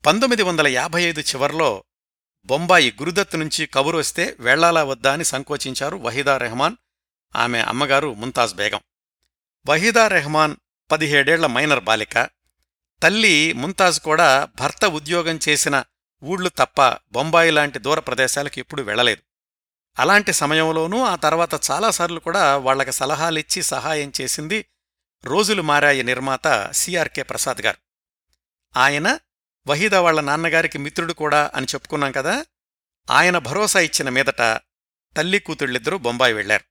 పంతొమ్మిది వందల యాభై ఐదు చివర్లో బొంబాయి గురుదత్ నుంచి కబురు వస్తే వెళ్ళాలా వద్దా అని సంకోచించారు వహీదా రెహమాన్. ఆమె అమ్మగారు ముంతాజ్ బేగం. వహీదా రెహమాన్ పదిహేడేళ్ళ మైనర్ బాలిక. తల్లి ముంతాజ్ కూడా భర్త ఉద్యోగం చేసిన ఊళ్ళు తప్ప బొంబాయి లాంటి దూర ప్రదేశాలకు ఎప్పుడూ వెళ్ళలేదు అలాంటి సమయంలోనూ ఆ తర్వాత చాలాసార్లు కూడా వాళ్ళకి సలహాలిచ్చి సహాయం చేసింది రోజులు మారాయి నిర్మాత సిఆర్కే ప్రసాద్ గారు. ఆయన వహీదా వాళ్ళ నాన్నగారికి మిత్రుడు కూడా అని చెప్పుకున్నాం కదా ఆయన భరోసా ఇచ్చిన మీదట తల్లి కూతుళ్ళిద్దరూ బొంబాయి వెళ్ళారు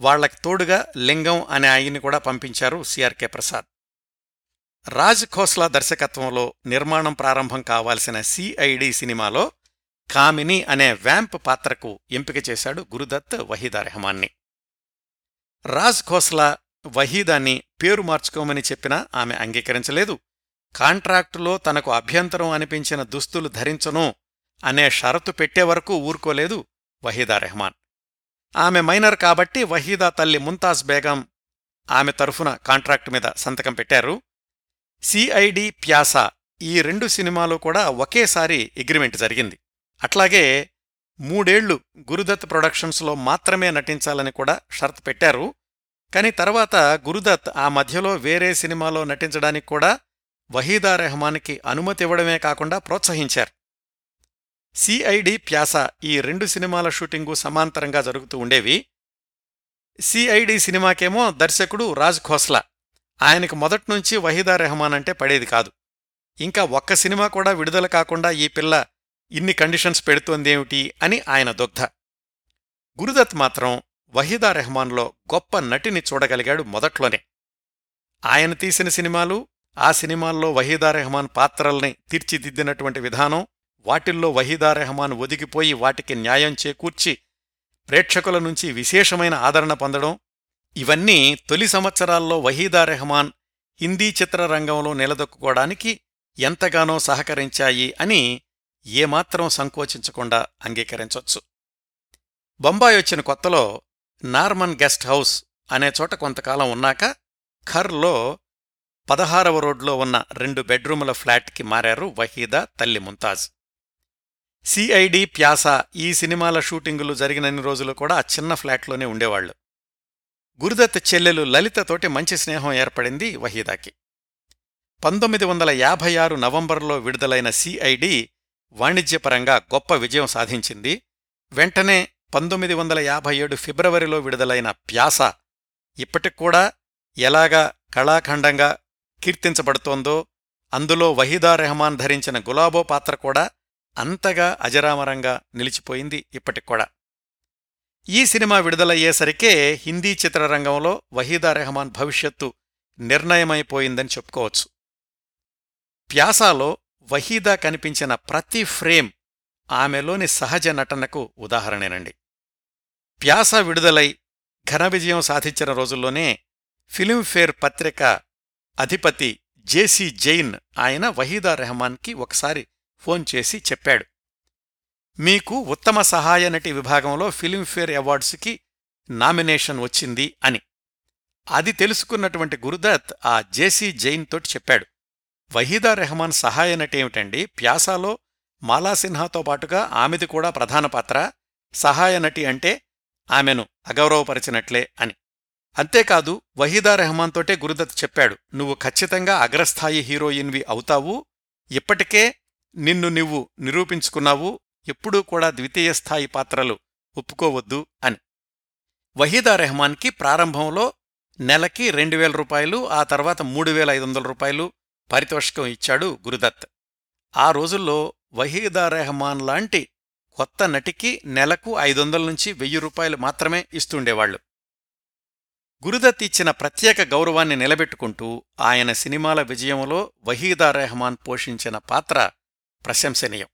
వాళ్ళకి తోడుగా లింగం అనే ఆయన్ని కూడా పంపించారు సిఆర్కే ప్రసాద్. రాజ్ ఖోస్లా దర్శకత్వంలో నిర్మాణం ప్రారంభం కావాల్సిన సిఐడి సినిమాలో కామిని అనే వ్యాంప్ పాత్రకు ఎంపిక చేశాడు గురుదత్ వహీదా రెహమాన్ని. రాజ్ ఖోస్లా వహీదాన్ని పేరు మార్చుకోమని చెప్పినా ఆమె అంగీకరించలేదు. కాంట్రాక్టులో తనకు అభ్యంతరం అనిపించిన దుస్తులు ధరించను అనే షరతు పెట్టే వరకు ఊరుకోలేదు వహీదా రెహమాన్. ఆమె మైనర్ కాబట్టి వహీదా తల్లి ముంతాజ్ బేగం ఆమె తరఫున కాంట్రాక్టు మీద సంతకం పెట్టారు. సిఐడి ప్యాసా ఈ రెండు సినిమాలు కూడా ఒకేసారి అగ్రిమెంట్ జరిగింది. అట్లాగే మూడేళ్ళు గురుదత్ ప్రొడక్షన్స్లో మాత్రమే నటించాలని కూడా షరత్ పెట్టారు. కాని తర్వాత గురుదత్ ఆ మధ్యలో వేరే సినిమాలో నటించడానికి కూడా వహీదా రెహమాన్కి అనుమతి ఇవ్వడమే కాకుండా ప్రోత్సహించారు. సిఐడి ప్యాస ఈ రెండు సినిమాల షూటింగు సమాంతరంగా జరుగుతూ ఉండేవి. సిఐడి సినిమాకేమో దర్శకుడు రాజ్ ఖోస్లా. ఆయనకు మొదట్నుంచి వహీదా రెహమాన్ అంటే పడేది కాదు. ఇంకా ఒక్క సినిమా కూడా విడుదల కాకుండా ఈ పిల్ల ఇన్ని కండిషన్స్ పెడుతోందేమిటి అని ఆయన దుగ్ధ. గురుదత్ మాత్రం వహీదా రెహమాన్లో గొప్ప నటిని చూడగలిగాడు మొదట్లోనే. ఆయన తీసిన సినిమాలు ఆ సినిమాల్లో వహీదా రెహమాన్ పాత్రల్ని తీర్చిదిద్దినటువంటి విధానం వాటిల్లో వహీదా రెహమాన్ ఒదిగిపోయి వాటికి న్యాయం చేకూర్చి ప్రేక్షకుల నుంచి విశేషమైన ఆదరణ పొందడం ఇవన్నీ తొలి సంవత్సరాల్లో వహీదా రెహమాన్ హిందీ చిత్రరంగంలో నిలదొక్కుకోవడానికి ఎంతగానో సహకరించాయి అని ఏమాత్రం సంకోచించకుండా అంగీకరించొచ్చు. బొంబాయి వచ్చిన కొత్తలో నార్మన్ గెస్ట్ హౌస్ అనే చోట కొంతకాలం ఉన్నాక ఖర్లో పదహారవ రోడ్లో ఉన్న రెండు బెడ్రూముల ఫ్లాట్కి మారారు వహీదా తల్లి ముంతాజ్. సిఐడి ప్యాసా ఈ సినిమాల షూటింగులు జరిగినన్ని రోజులు కూడా ఆ చిన్న ఫ్లాట్లోనే ఉండేవాళ్ళు గురుదత్ చెల్లెలు లలితతోటి మంచి స్నేహం ఏర్పడింది వహీదాకి. పంతొమ్మిది వందల యాభై ఆరు నవంబర్లో విడుదలైన సిఐడి వాణిజ్యపరంగా గొప్ప విజయం సాధించింది. వెంటనే పంతొమ్మిది వందల యాభై ఏడు ఫిబ్రవరిలో విడుదలైన ప్యాస ఇప్పటికూడా ఎలాగా కళాఖండంగా కీర్తించబడుతోందో అందులో వహీదా రెహమాన్ ధరించిన గులాబో పాత్ర కూడా అంతగా అజరామరంగా నిలిచిపోయింది ఇప్పటికూడా ఈ సినిమా విడుదలయ్యేసరికే హిందీ చిత్రరంగంలో వహీదా రెహమాన్ భవిష్యత్తు నిర్ణయమైపోయిందని చెప్పుకోవచ్చు. ప్యాసాలో వహీదా కనిపించిన ప్రతి ఫ్రేమ్ ఆమెలోని సహజ నటనకు ఉదాహరణేనండి. ప్యాస విడుదలై ఘన విజయం సాధించిన రోజుల్లోనే ఫిలింఫేర్ పత్రిక అధిపతి జేసీ జైన్ ఆయన వహీదా రెహమాన్కి ఒకసారి ఫోన్ చేసి చెప్పాడు. మీకు ఉత్తమ సహాయ నటి విభాగంలో ఫిలింఫేర్ అవార్డ్స్కి నామినేషన్ వచ్చింది అని. అది తెలుసుకున్నటువంటి గురుదత్ ఆ జేసీ జైన్ తోటి చెప్పాడు. వహీదా రెహమాన్ సహాయ నటి ఏమిటండి? ప్యాసాలో మాలాసిన్హాతో పాటుగా ఆమెది కూడా ప్రధాన పాత్ర. సహాయ నటి అంటే ఆమెను అగౌరవపరిచినట్లే అని. అంతేకాదు వహీదా రెహమాన్ తోటే గురుదత్ చెప్పాడు నువ్వు ఖచ్చితంగా అగ్రస్థాయి హీరోయిన్వి అవుతావు. ఇప్పటికే నిన్ను నువ్వు నిరూపించుకున్నావు. ఎప్పుడూ కూడా ద్వితీయ స్థాయి పాత్రలు ఒప్పుకోవద్దు అని. వహీదా రెహమాన్కి ప్రారంభంలో నెలకి రెండు వేల రూపాయలు ఆ తర్వాత మూడు వేల ఐదు వందల రూపాయలు పారితోషికం ఇచ్చాడు గురుదత్. ఆ రోజుల్లో వహీదా రెహమాన్ లాంటి కొత్త నటికి నెలకు ఐదొందల నుంచి వెయ్యి రూపాయలు మాత్రమే ఇస్తుండేవాళ్ళు గురుదత్ ఇచ్చిన ప్రత్యేక గౌరవాన్ని నిలబెట్టుకుంటూ ఆయన సినిమాల విజయంలో వహీదా రెహమాన్ పోషించిన పాత్ర ప్రశంసనీయం.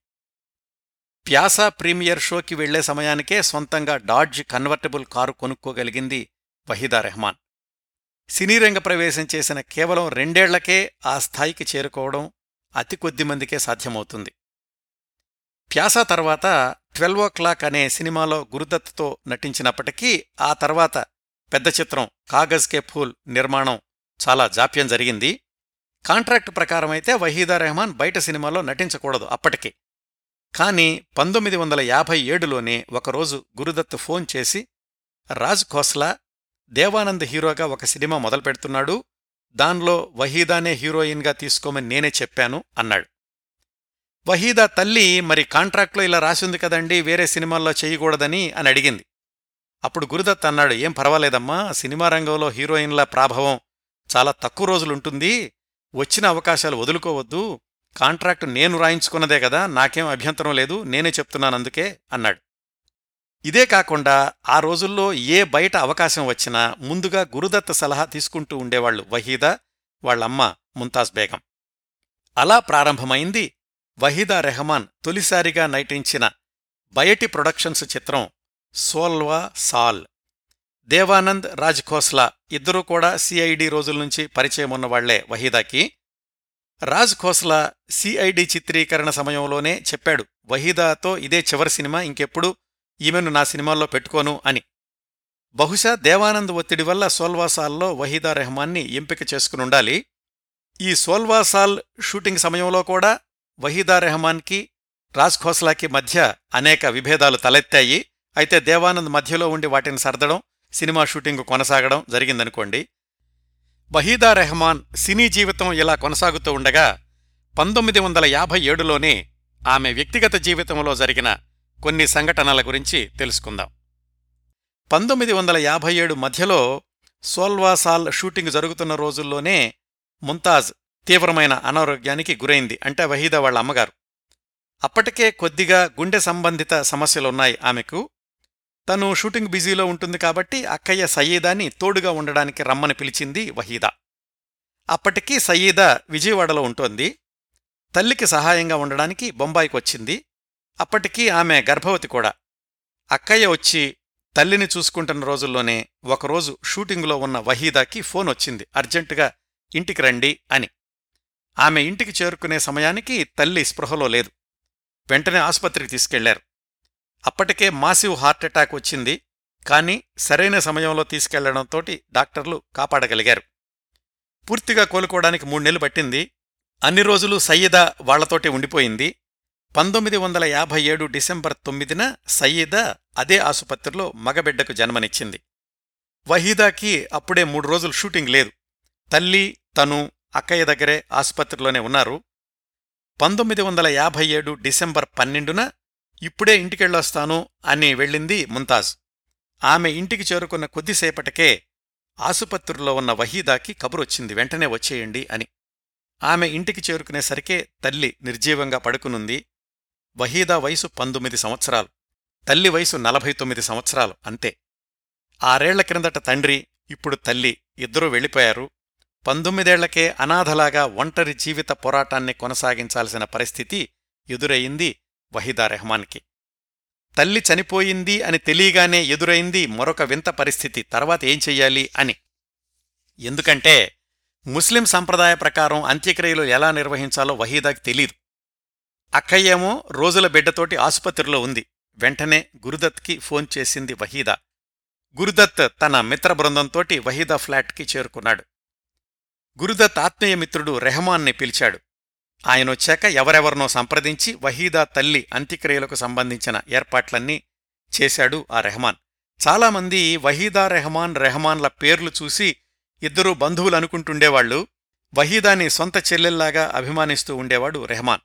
ప్యాసా ప్రీమియర్ షోకి వెళ్ళే సమయానికే సొంతంగా డాడ్జ్ కన్వర్టబుల్ కారు కొనుక్కోగలిగింది వహీదా రెహమాన్. సినీరంగ ప్రవేశం చేసిన కేవలం రెండేళ్ళకే ఆ స్థాయికి చేరుకోవడం అతి కొద్ది మందికే సాధ్యమవుతుంది. ప్యాసా తర్వాత ట్వెల్వ్ ఓ క్లాక్ అనే సినిమాలో గురుదత్తో నటించినప్పటికీ ఆ తర్వాత పెద్ద చిత్రం కాగజ్ కే ఫూల్ నిర్మాణం చాలా జాప్యం జరిగింది. కాంట్రాక్టు ప్రకారమైతే వహీదా రెహమాన్ బయట సినిమాలో నటించకూడదు అప్పటికి. కాని పంతొమ్మిది వందల యాభై ఏడులోనే ఒకరోజు గురుదత్ ఫోన్ చేసి రాజ్ ఖోస్లా దేవానంద్ హీరోగా ఒక సినిమా మొదలు పెడుతున్నాడు దాన్లో వహీదానే హీరోయిన్గా తీసుకోమని నేనే చెప్పాను అన్నాడు. వహీదా తల్లి మరి కాంట్రాక్ట్లో ఇలా రాసింది కదండి వేరే సినిమాల్లో చేయకూడదని అని అడిగింది. అప్పుడు గురుదత్ అన్నాడు ఏం పర్వాలేదమ్మా సినిమా రంగంలో హీరోయిన్ల ప్రాభవం చాలా తక్కువ రోజులుంటుంది వచ్చిన అవకాశాలు వదులుకోవద్దు. కాంట్రాక్టు నేను రాయించుకున్నదే కదా నాకేం అభ్యంతరం లేదు నేనే చెప్తున్నానందుకే అన్నాడు. ఇదే కాకుండా ఆ రోజుల్లో ఏ బయట అవకాశం వచ్చినా ముందుగా గురుదత్త సలహా తీసుకుంటూ ఉండేవాళ్ళు వహీదా వాళ్ళమ్మ ముంతాజ్ బేగం. అలా ప్రారంభమైంది వహీదా రెహమాన్ తొలిసారిగా నటించిన బయటి ప్రొడక్షన్స్ చిత్రం సోల్వా సాల్. దేవానంద్ రాజ్ ఖోస్లా ఇద్దరూ కూడా సిఐడి రోజుల నుంచి పరిచయం ఉన్నవాళ్ళే వహీదాకి. రాజ్ ఖోస్లా సిఐడి చిత్రీకరణ సమయంలోనే చెప్పాడు వహీదాతో ఇదే చివరి సినిమా ఇంకెప్పుడు ఈమెను నా సినిమాల్లో పెట్టుకోను అని. బహుశా దేవానంద్ ఒత్తిడి వల్ల సోల్వాసాల్లో వహీదా రెహమాన్ని ఎంపిక చేసుకునుండాలి ఈ సోల్వాసాల్ షూటింగ్ సమయంలో కూడా వహీదా రెహమాన్కి రాజ్ ఖోస్లాకి మధ్య అనేక విభేదాలు తలెత్తాయి. అయితే దేవానంద్ మధ్యలో ఉండి వాటిని సర్దడం సినిమా షూటింగ్ కొనసాగడం జరిగిందనుకోండి. వహీదా రెహమాన్ సినీ జీవితం ఇలా కొనసాగుతూ ఉండగా పంతొమ్మిది వందల యాభై ఏడులోనే ఆమె వ్యక్తిగత జీవితంలో జరిగిన కొన్ని సంఘటనల గురించి తెలుసుకుందాం. పంతొమ్మిది వందల యాభై ఏడు మధ్యలో సోల్వాసాల్ షూటింగ్ జరుగుతున్న రోజుల్లోనే ముంతాజ్ తీవ్రమైన అనారోగ్యానికి గురైంది అంటే వహీదా వాళ్ళ అమ్మగారు. అప్పటికే కొద్దిగా గుండె సంబంధిత సమస్యలున్నాయి ఆమెకు. తను షూటింగ్ బిజీలో ఉంటుంది కాబట్టి అక్కయ్య సయీదాని తోడుగా ఉండడానికి రమ్మని పిలిచింది వహీదా. అప్పటికీ సయీదా విజయవాడలో ఉంటోంది. తల్లికి సహాయంగా ఉండడానికి బొంబాయికి వచ్చింది. అప్పటికీ ఆమె గర్భవతి కూడా. అక్కయ్య వచ్చి తల్లిని చూసుకుంటున్న రోజుల్లోనే ఒకరోజు షూటింగులో ఉన్న వహీదాకి ఫోన్ వచ్చింది. అర్జెంటుగా ఇంటికి రండి అని. ఆమె ఇంటికి చేరుకునే సమయానికి తల్లి స్పృహలో లేదు. వెంటనే ఆసుపత్రికి తీసుకెళ్ళారు. అప్పటికే మాసివ్ హార్ట్అటాక్ వచ్చింది కాని సరైన సమయంలో తీసుకెళ్ళడంతోటి డాక్టర్లు కాపాడగలిగారు. పూర్తిగా కోలుకోవడానికి మూడు నెలలు పట్టింది. అన్ని రోజులు సయ్యద వాళ్ళతోటి ఉండిపోయింది. పంతొమ్మిది వందల యాభై ఏడు డిసెంబర్ తొమ్మిదిన సయ్యద అదే ఆసుపత్రిలో మగబిడ్డకు జన్మనిచ్చింది. వహీదాకి అప్పుడే మూడు రోజులు షూటింగ్ లేదు. తల్లి తను అక్కయ్య దగ్గరే ఆసుపత్రిలోనే ఉన్నారు. పంతొమ్మిది వందల యాభై ఏడు డిసెంబర్ పన్నెండున ఇప్పుడే ఇంటికెళ్ళొస్తాను అని వెళ్ళింది ముంతాజ్. ఆమె ఇంటికి చేరుకున్న కొద్దిసేపటికే ఆసుపత్రిలో ఉన్న వహీదాకి కబురొచ్చింది. వెంటనే వచ్చేయండి అని. ఆమె ఇంటికి చేరుకునేసరికే తల్లి నిర్జీవంగా పడుకునుంది. వహీదా వయసు పంతొమ్మిది సంవత్సరాలు. తల్లి వయసు నలభై తొమ్మిది సంవత్సరాలు అంతే. ఆరేళ్ళ క్రిందట తండ్రి ఇప్పుడు తల్లి ఇద్దరూ వెళ్ళిపోయారు. పంతొమ్మిదేళ్ళకే అనాథలాగా ఒంటరి జీవిత పోరాటాన్ని కొనసాగించాల్సిన పరిస్థితి ఎదురయింది. వహీదా రెహమాన్కి. తల్లి చనిపోయింది అని తెలియగానే ఎదురైంది మరొక వింత పరిస్థితి తర్వాత ఏం చెయ్యాలి అని. ఎందుకంటే ముస్లిం సంప్రదాయ ప్రకారం అంత్యక్రియలు ఎలా నిర్వహించాలో వహీదాకి తెలీదు. అక్కయ్యేమో రోజుల బిడ్డతోటి ఆసుపత్రిలో ఉంది. వెంటనే గురుదత్కి ఫోన్ చేసింది వహీదా. గురుదత్ తన మిత్ర బృందంతోటి వహీదా ఫ్లాట్కి చేరుకున్నాడు. గురుదత్ ఆత్మీయ మిత్రుడు రెహమాన్ని పిలిచాడు. ఆయనొచ్చాక ఎవరెవరినో సంప్రదించి వహీదా తల్లి అంత్యక్రియలకు సంబంధించిన ఏర్పాట్లన్నీ చేశాడు ఆ రెహమాన్. చాలామంది వహీదా రెహమాన్ రెహమాన్ల పేర్లు చూసి ఇద్దరూ బంధువులు అనుకుంటుండేవాళ్ళు వహీదాని సొంత చెల్లెల్లాగా అభిమానిస్తూ ఉండేవాడు రెహమాన్.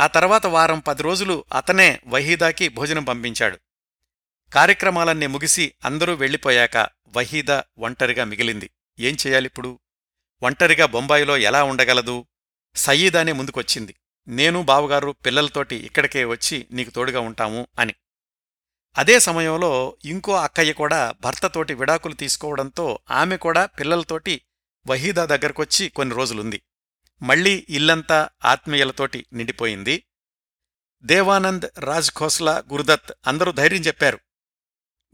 ఆ తర్వాత వారం పది రోజులు అతనే వహీదాకి భోజనం పంపించాడు. కార్యక్రమాలన్నీ ముగిసి అందరూ వెళ్ళిపోయాక వహీదా ఒంటరిగా మిగిలింది. ఏం చేయాలిప్పుడు? ఒంటరిగా బొంబాయిలో ఎలా ఉండగలదు? సయీదానే ముందుకొచ్చింది. నేను బావగారు పిల్లలతోటి ఇక్కడికే వచ్చి నీకు తోడుగా ఉంటాము అని. అదే సమయంలో ఇంకో అక్కయ్య కూడా భర్తతోటి విడాకులు తీసుకోవడంతో ఆమె కూడా పిల్లలతోటి వహీదా దగ్గరకొచ్చి కొన్ని రోజులుంది. మళ్ళీ ఇల్లంతా ఆత్మీయులతోటి నిండిపోయింది. దేవానంద్ రాజ్ ఖోస్లా గురుదత్ అందరూ ధైర్యం చెప్పారు.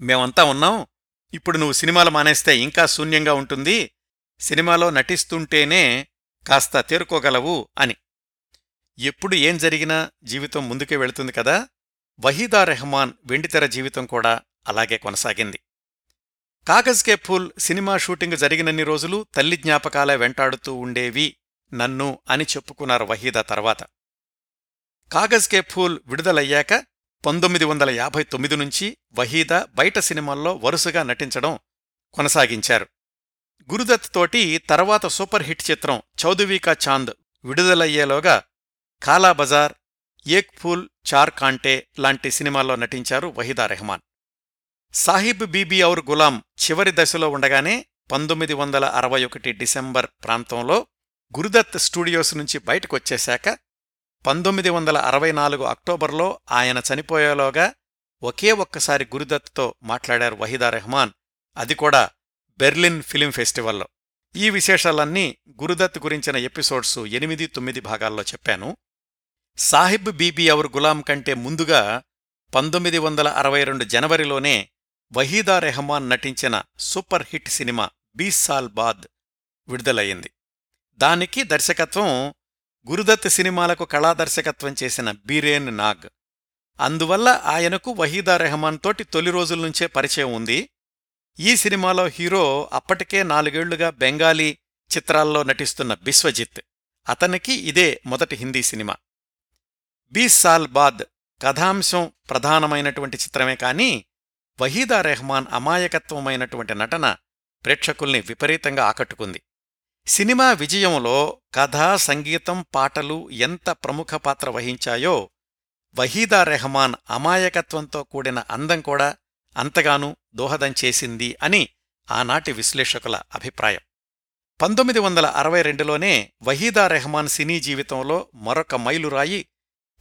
మేమంతా ఉన్నాం. ఇప్పుడు నువ్వు సినిమాలు మానేస్తే ఇంకా శూన్యంగా ఉంటుంది. సినిమాలో నటిస్తుంటేనే కాస్త తేరుకోగలవు అని. ఎప్పుడు ఏం జరిగినా జీవితం ముందుకే వెళుతుంది కదా? వహీదా రెహమాన్ వెండితెర జీవితం కూడా అలాగే కొనసాగింది. కాగజ్ కే ఫూల్ సినిమా షూటింగ్ జరిగినన్ని రోజులు తల్లి జ్ఞాపకాలే వెంటాడుతూ ఉండేవి నన్ను అని చెప్పుకున్నారు వహీదా తర్వాత. కాగజ్ కే ఫూల్ విడుదలయ్యాక పంతొమ్మిది వందల యాభై తొమ్మిది నుంచి వహీదా బయట సినిమాల్లో వరుసగా నటించడం కొనసాగించారు. గురుదత్ తోటి తర్వాత సూపర్ హిట్ చిత్రం చౌదవీకా చాంద్ విడుదలయ్యేలోగా కాలా బజార్ ఏక్ ఫూల్ చార్ కాంటే లాంటి సినిమాల్లో నటించారు వహీదా రెహమాన్. సాహిబ్ బీబీ ఔర్ గులాం చివరి దశలో ఉండగానే పంతొమ్మిది వందల అరవై ఒకటి డిసెంబర్ ప్రాంతంలో గురుదత్ స్టూడియోస్ నుంచి బయటకొచ్చేశాక పంతొమ్మిది వందల అరవై నాలుగు అక్టోబర్లో ఆయన చనిపోయేలోగా ఒకే ఒక్కసారి గురుదత్తో మాట్లాడారు వహీదా రెహమాన్. అది కూడా బెర్లిన్ ఫిలిం ఫెస్టివల్లో. ఈ విశేషాలన్నీ గురుదత్ గురించిన ఎపిసోడ్స్ ఎనిమిది తొమ్మిది భాగాల్లో చెప్పాను. సాహిబ్ బీబీ అవర్ గులాం కంటే ముందుగా పంతొమ్మిది వందల అరవై రెండు జనవరిలోనే వహీదా రెహమాన్ నటించిన సూపర్ హిట్ సినిమా బీస్ సాల్ బాద్ విడుదలయ్యింది. దానికి దర్శకత్వం గురుదత్ సినిమాలకు కళాదర్శకత్వం చేసిన బీరేన్ నాగ్. అందువల్ల ఆయనకు వహీదా రెహమాన్ తోటి తొలి రోజుల నుంచే పరిచయం ఉంది. ఈ సినిమాలో హీరో అప్పటికే నాలుగేళ్ళుగా బెంగాలీ చిత్రాల్లో నటిస్తున్న బిశ్వజిత్. అతనికి ఇదే మొదటి హిందీ సినిమా. బీస్ సాల్ బాద్ కథాంశం ప్రధానమైనటువంటి చిత్రమే కాని వహీదా రెహమాన్ అమాయకత్వమైనటువంటి నటన ప్రేక్షకుల్ని విపరీతంగా ఆకట్టుకుంది. సినిమా విజయంలో కథ సంగీతం పాటలు ఎంత ప్రముఖ పాత్ర వహించాయో వహీదా రెహమాన్ అమాయకత్వంతో కూడిన అందం కూడా అంతగానూ దోహదం చేసింది అని ఆనాటి విశ్లేషకుల అభిప్రాయం. పంతొమ్మిది వందల అరవై రెండులోనే వహీదా రెహమాన్ సినీ జీవితంలో మరొక మైలురాయి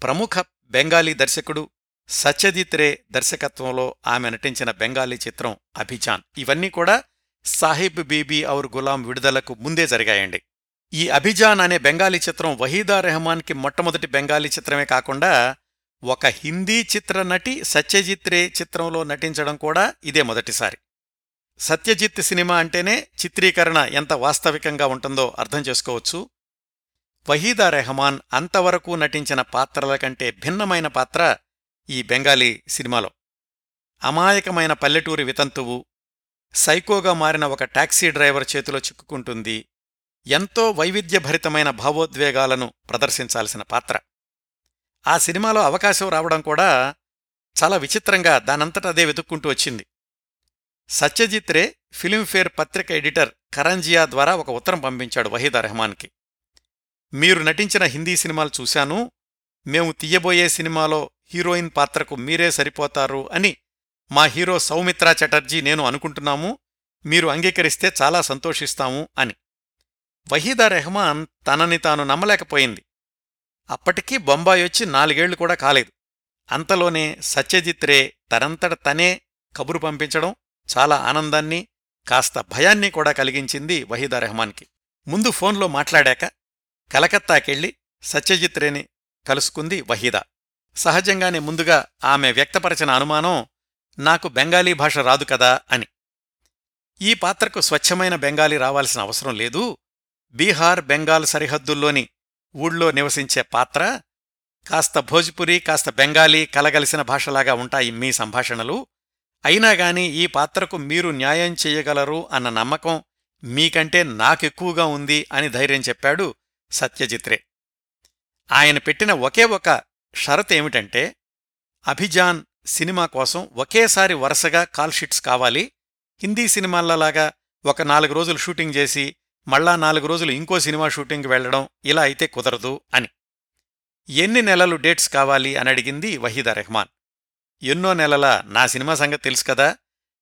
ప్రముఖ బెంగాలీ దర్శకుడు సత్యజిత్ రే దర్శకత్వంలో ఆమె నటించిన బెంగాలీ చిత్రం అభిజాన్. ఇవన్నీ కూడా సాహిబ్ బీబీ ఔర్ గులాం విడుదలకు ముందే జరిగాయండి. ఈ అభిజాన్ అనే బెంగాలీ చిత్రం వహీదా రెహమాన్కి మొట్టమొదటి బెంగాలీ చిత్రమే కాకుండా ఒక హిందీ చిత్రనటి సత్యజిత్ రే చిత్రంలో నటించడం కూడా ఇదే మొదటిసారి. సత్యజిత్ సినిమా అంటేనే చిత్రీకరణ ఎంత వాస్తవికంగా ఉంటుందో అర్థం చేసుకోవచ్చు. వహీదా రెహమాన్ అంతవరకు నటించిన పాత్రల కంటే భిన్నమైన పాత్ర ఈ బెంగాలీ సినిమాలో. అమాయకమైన పల్లెటూరి వితంతువు సైకోగా మారిన ఒక టాక్సీ డ్రైవర్ చేతిలో చిక్కుకుంటుంది ఎంతో వైవిధ్యభరితమైన భావోద్వేగాలను ప్రదర్శించాల్సిన పాత్ర. ఆ సినిమాలో అవకాశం రావడం కూడా చాలా విచిత్రంగా దానంతటదే వెతుక్కుంటూ వచ్చింది. సత్యజిత్ రే ఫిలింఫేర్ పత్రిక ఎడిటర్ కరంజియా ద్వారా ఒక ఉత్తరం పంపించాడు వహీదా రెహమాన్కి. మీరు నటించిన హిందీ సినిమాలు చూశాను. మేము తీయబోయే సినిమాలో హీరోయిన్ పాత్రకు మీరే సరిపోతారు అని మా హీరో సౌమిత్రా చటర్జీ నేను అనుకుంటున్నాము. మీరు అంగీకరిస్తే చాలా సంతోషిస్తాము అని. వహీదా రెహమాన్ తనని తాను నమ్మలేకపోయింది. అప్పటికీ బొంబాయి వచ్చి నాలుగేళ్ళు కూడా కాలేదు. అంతలోనే సత్యజిత్ రే తనంతట తనే కబురు పంపించడం చాలా ఆనందాన్ని కాస్త భయాన్ని కూడా కలిగించింది వహీదా రెహమాన్కి. ముందు ఫోన్లో మాట్లాడాక కలకత్తాకెళ్ళి సత్యజిత్ రేని కలుసుకుంది వహీదా. సహజంగానే ముందుగా ఆమె వ్యక్తపరచిన అనుమానం నాకు బెంగాలీ భాష రాదు కదా అని. ఈ పాత్రకు స్వచ్ఛమైన బెంగాలీ రావాల్సిన అవసరం లేదు. బీహార్ బెంగాల్ సరిహద్దుల్లోని ఊళ్ళో నివసించే పాత్ర కాస్త భోజ్పురి కాస్త బెంగాలీ కలగలిసిన భాషలాగా ఉంటాయి మీ సంభాషణలు. అయినాగాని ఈ పాత్రకు మీరు న్యాయం చెయ్యగలరు అన్న నమ్మకం మీకంటే నాకెక్కువగా ఉంది అని ధైర్యం చెప్పాడు సత్యజిత్రే. ఆయన పెట్టిన ఒకే ఒక షరతేమిటంటే అభిజాన్ సినిమా కోసం ఒకేసారి వరుసగా కాల్షీట్స్ కావాలి. హిందీ సినిమాలలాగా ఒక నాలుగు రోజులు షూటింగ్ చేసి మళ్ళా నాలుగు రోజులు ఇంకో సినిమా షూటింగ్కి వెళ్ళడం ఇలా అయితే కుదరదు అని. ఎన్ని నెలలు డేట్స్ కావాలి అని అడిగింది వహీదా రెహమాన్. ఎన్నో నెలల నా సినిమా సంగతి తెలుసు కదా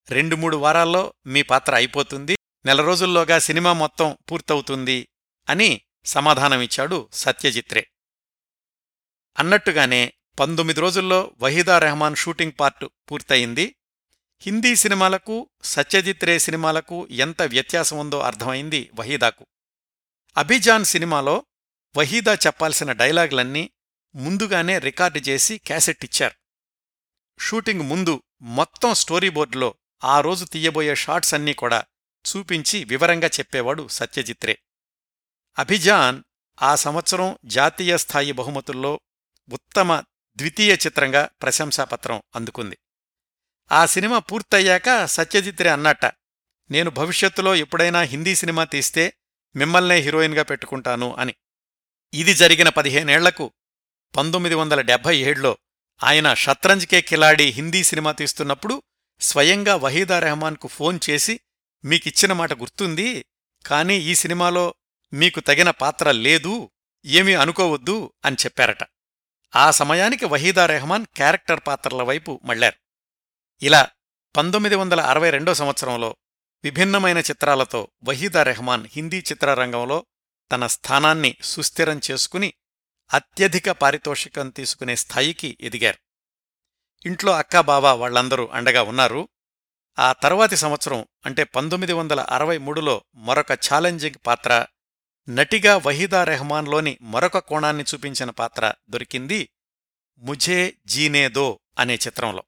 రెండు మూడు వారాల్లో మీ పాత్ర అయిపోతుంది నెల రోజుల్లోగా సినిమా మొత్తం పూర్తవుతుంది అని సమాధానమిచ్చాడు సత్యజిత్రే. అన్నట్టుగానే పంతొమ్మిది రోజుల్లో వహీదా రెహమాన్ షూటింగ్ పార్ట్ పూర్తయింది హిందీ సినిమాలకు సత్యజిత్ రే సినిమాలకు ఎంత వ్యత్యాసం ఉందో అర్థమైంది వహీదాకు. అభిజాన్ సినిమాలో వహీదా చెప్పాల్సిన డైలాగులన్నీ ముందుగానే రికార్డు చేసి క్యాసెట్ ఇచ్చారు షూటింగ్ ముందు మొత్తం స్టోరీ బోర్డులో ఆ రోజు తీయబోయే షాట్స్ అన్నీ కూడా చూపించి వివరంగా చెప్పేవాడు సత్యజిత్రే అభిజాన్ ఆ సంవత్సరం జాతీయ స్థాయి బహుమతుల్లో ఉత్తమ ద్వితీయ చిత్రంగా ప్రశంసాపత్రం అందుకుంది. ఆ సినిమా పూర్తయ్యాక సత్యజిత్రే అన్నట్ట నేను భవిష్యత్తులో ఎప్పుడైనా హిందీ సినిమా తీస్తే మిమ్మల్నే హీరోయిన్గా పెట్టుకుంటాను అని. ఇది జరిగిన పదిహేనేళ్ళకు పంతొమ్మిది వందల డెబ్భై ఏడులో ఆయన షత్రంజ్కే కిలాడి హిందీ సినిమా తీస్తున్నప్పుడు స్వయంగా వహీదా రెహమాన్కు ఫోన్ చేసి మీకిచ్చిన మాట గుర్తుంది కానీ ఈ సినిమాలో మీకు తగిన పాత్ర లేదు ఏమీ అనుకోవద్దు అని చెప్పారట. ఆ సమయానికి వహీదా రెహమాన్ క్యారెక్టర్ పాత్రల వైపు మళ్ళారు ఇలా పంతొమ్మిది వందల అరవై రెండో సంవత్సరంలో విభిన్నమైన చిత్రాలతో వహీదా రెహమాన్ హిందీ చిత్రరంగంలో తన స్థానాన్ని సుస్థిరం చేసుకుని అత్యధిక పారితోషికం తీసుకునే స్థాయికి ఎదిగారు. ఇంట్లో అక్కా బాబా వాళ్ళందరూ అండగా ఉన్నారు. ఆ తర్వాతి సంవత్సరం అంటే పంతొమ్మిది వందల అరవై మూడులో మరొక ఛాలెంజింగ్ పాత్ర నటిగా వహీదా రెహమాన్లోని మరొక కోణాన్ని చూపించిన పాత్ర దొరికింది ముఝే జీనేదో అనే చిత్రంలో.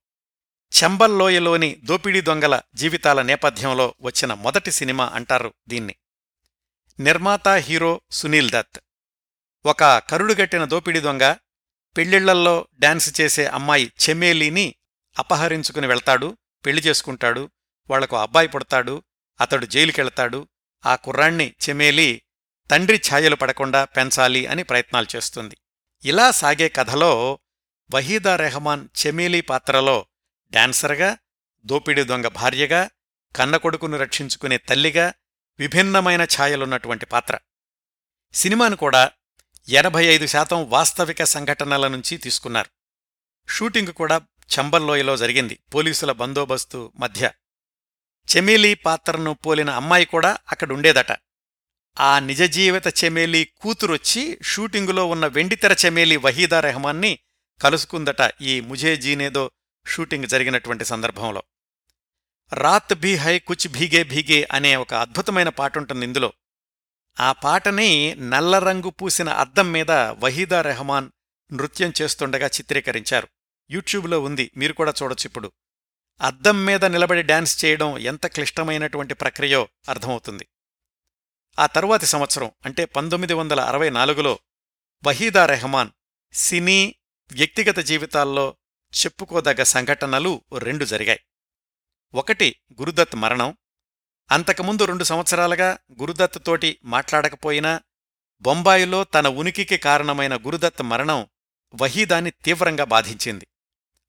చెంబల్లోయలోని దోపిడీ దొంగల జీవితాల నేపథ్యంలో వచ్చిన మొదటి సినిమా అంటారు దీన్ని. నిర్మాత హీరో సునీల్ దత్. ఒక కరుడుగట్టిన దోపిడీ దొంగ పెళ్ళిళ్ళల్లో డాన్స్ చేసే అమ్మాయి చెమేలీని అపహరించుకుని వెళ్తాడు పెళ్ళి చేసుకుంటాడు వాళ్ళకు అబ్బాయి పుడతాడు అతడు జైలుకెళ్తాడు ఆ కుర్రాణ్ణి చెమేలి తండ్రి ఛాయలు పడకుండా పెంచాలి అని ప్రయత్నాలు చేస్తుంది. ఇలా సాగే కథలో వహీదా రెహమాన్ చెమేలీ పాత్రలో డాన్సర్గా దోపిడీ దొంగ భార్యగా కన్నకొడుకును రక్షించుకునే తల్లిగా విభిన్నమైన ఛాయలున్నటువంటి పాత్ర. సినిమాను కూడా ఎనభై ఐదు శాతం వాస్తవిక సంఘటనల నుంచి తీసుకున్నారు. షూటింగ్ కూడా చంబల్లోయలో జరిగింది పోలీసుల బందోబస్తు మధ్య. చెమేలీ పాత్రను పోలిన అమ్మాయి కూడా అక్కడుండేదట. ఆ నిజజీవిత చెమేలీ కూతురొచ్చి షూటింగులో ఉన్న వెండితెర చెమేలీ వహీదా రెహమాన్ని కలుసుకుందట ఈ ముజే జీనేదో షూటింగ్ జరిగినటువంటి సందర్భంలో. రాత్ భీ హై కుచ్ భీగే భీగే అనే ఒక అద్భుతమైన పాటుంటుంది ఇందులో. ఆ పాటని నల్ల రంగు పూసిన అద్దం మీద వహీదా రెహమాన్ నృత్యం చేస్తుండగా చిత్రీకరించారు. యూట్యూబ్లో ఉంది మీరు కూడా చూడొచ్చు ఇప్పుడు. అద్దం మీద నిలబడి డాన్స్ చేయడం ఎంత క్లిష్టమైనటువంటి ప్రక్రియో అర్థమవుతుంది. ఆ తరువాతి సంవత్సరం అంటే పంతొమ్మిది వందల అరవై నాలుగులో వహీదా రెహమాన్ సినీ వ్యక్తిగత జీవితాల్లో చెప్పుకోదగ్గ సంఘటనలు రెండు జరిగాయి. ఒకటి గురుదత్ మరణం. అంతకుముందు రెండు సంవత్సరాలుగా గురుదత్ తోటి మాట్లాడకపోయినా బొంబాయిలో తన ఉనికికి కారణమైన గురుదత్ మరణం వహీదాని తీవ్రంగా బాధించింది.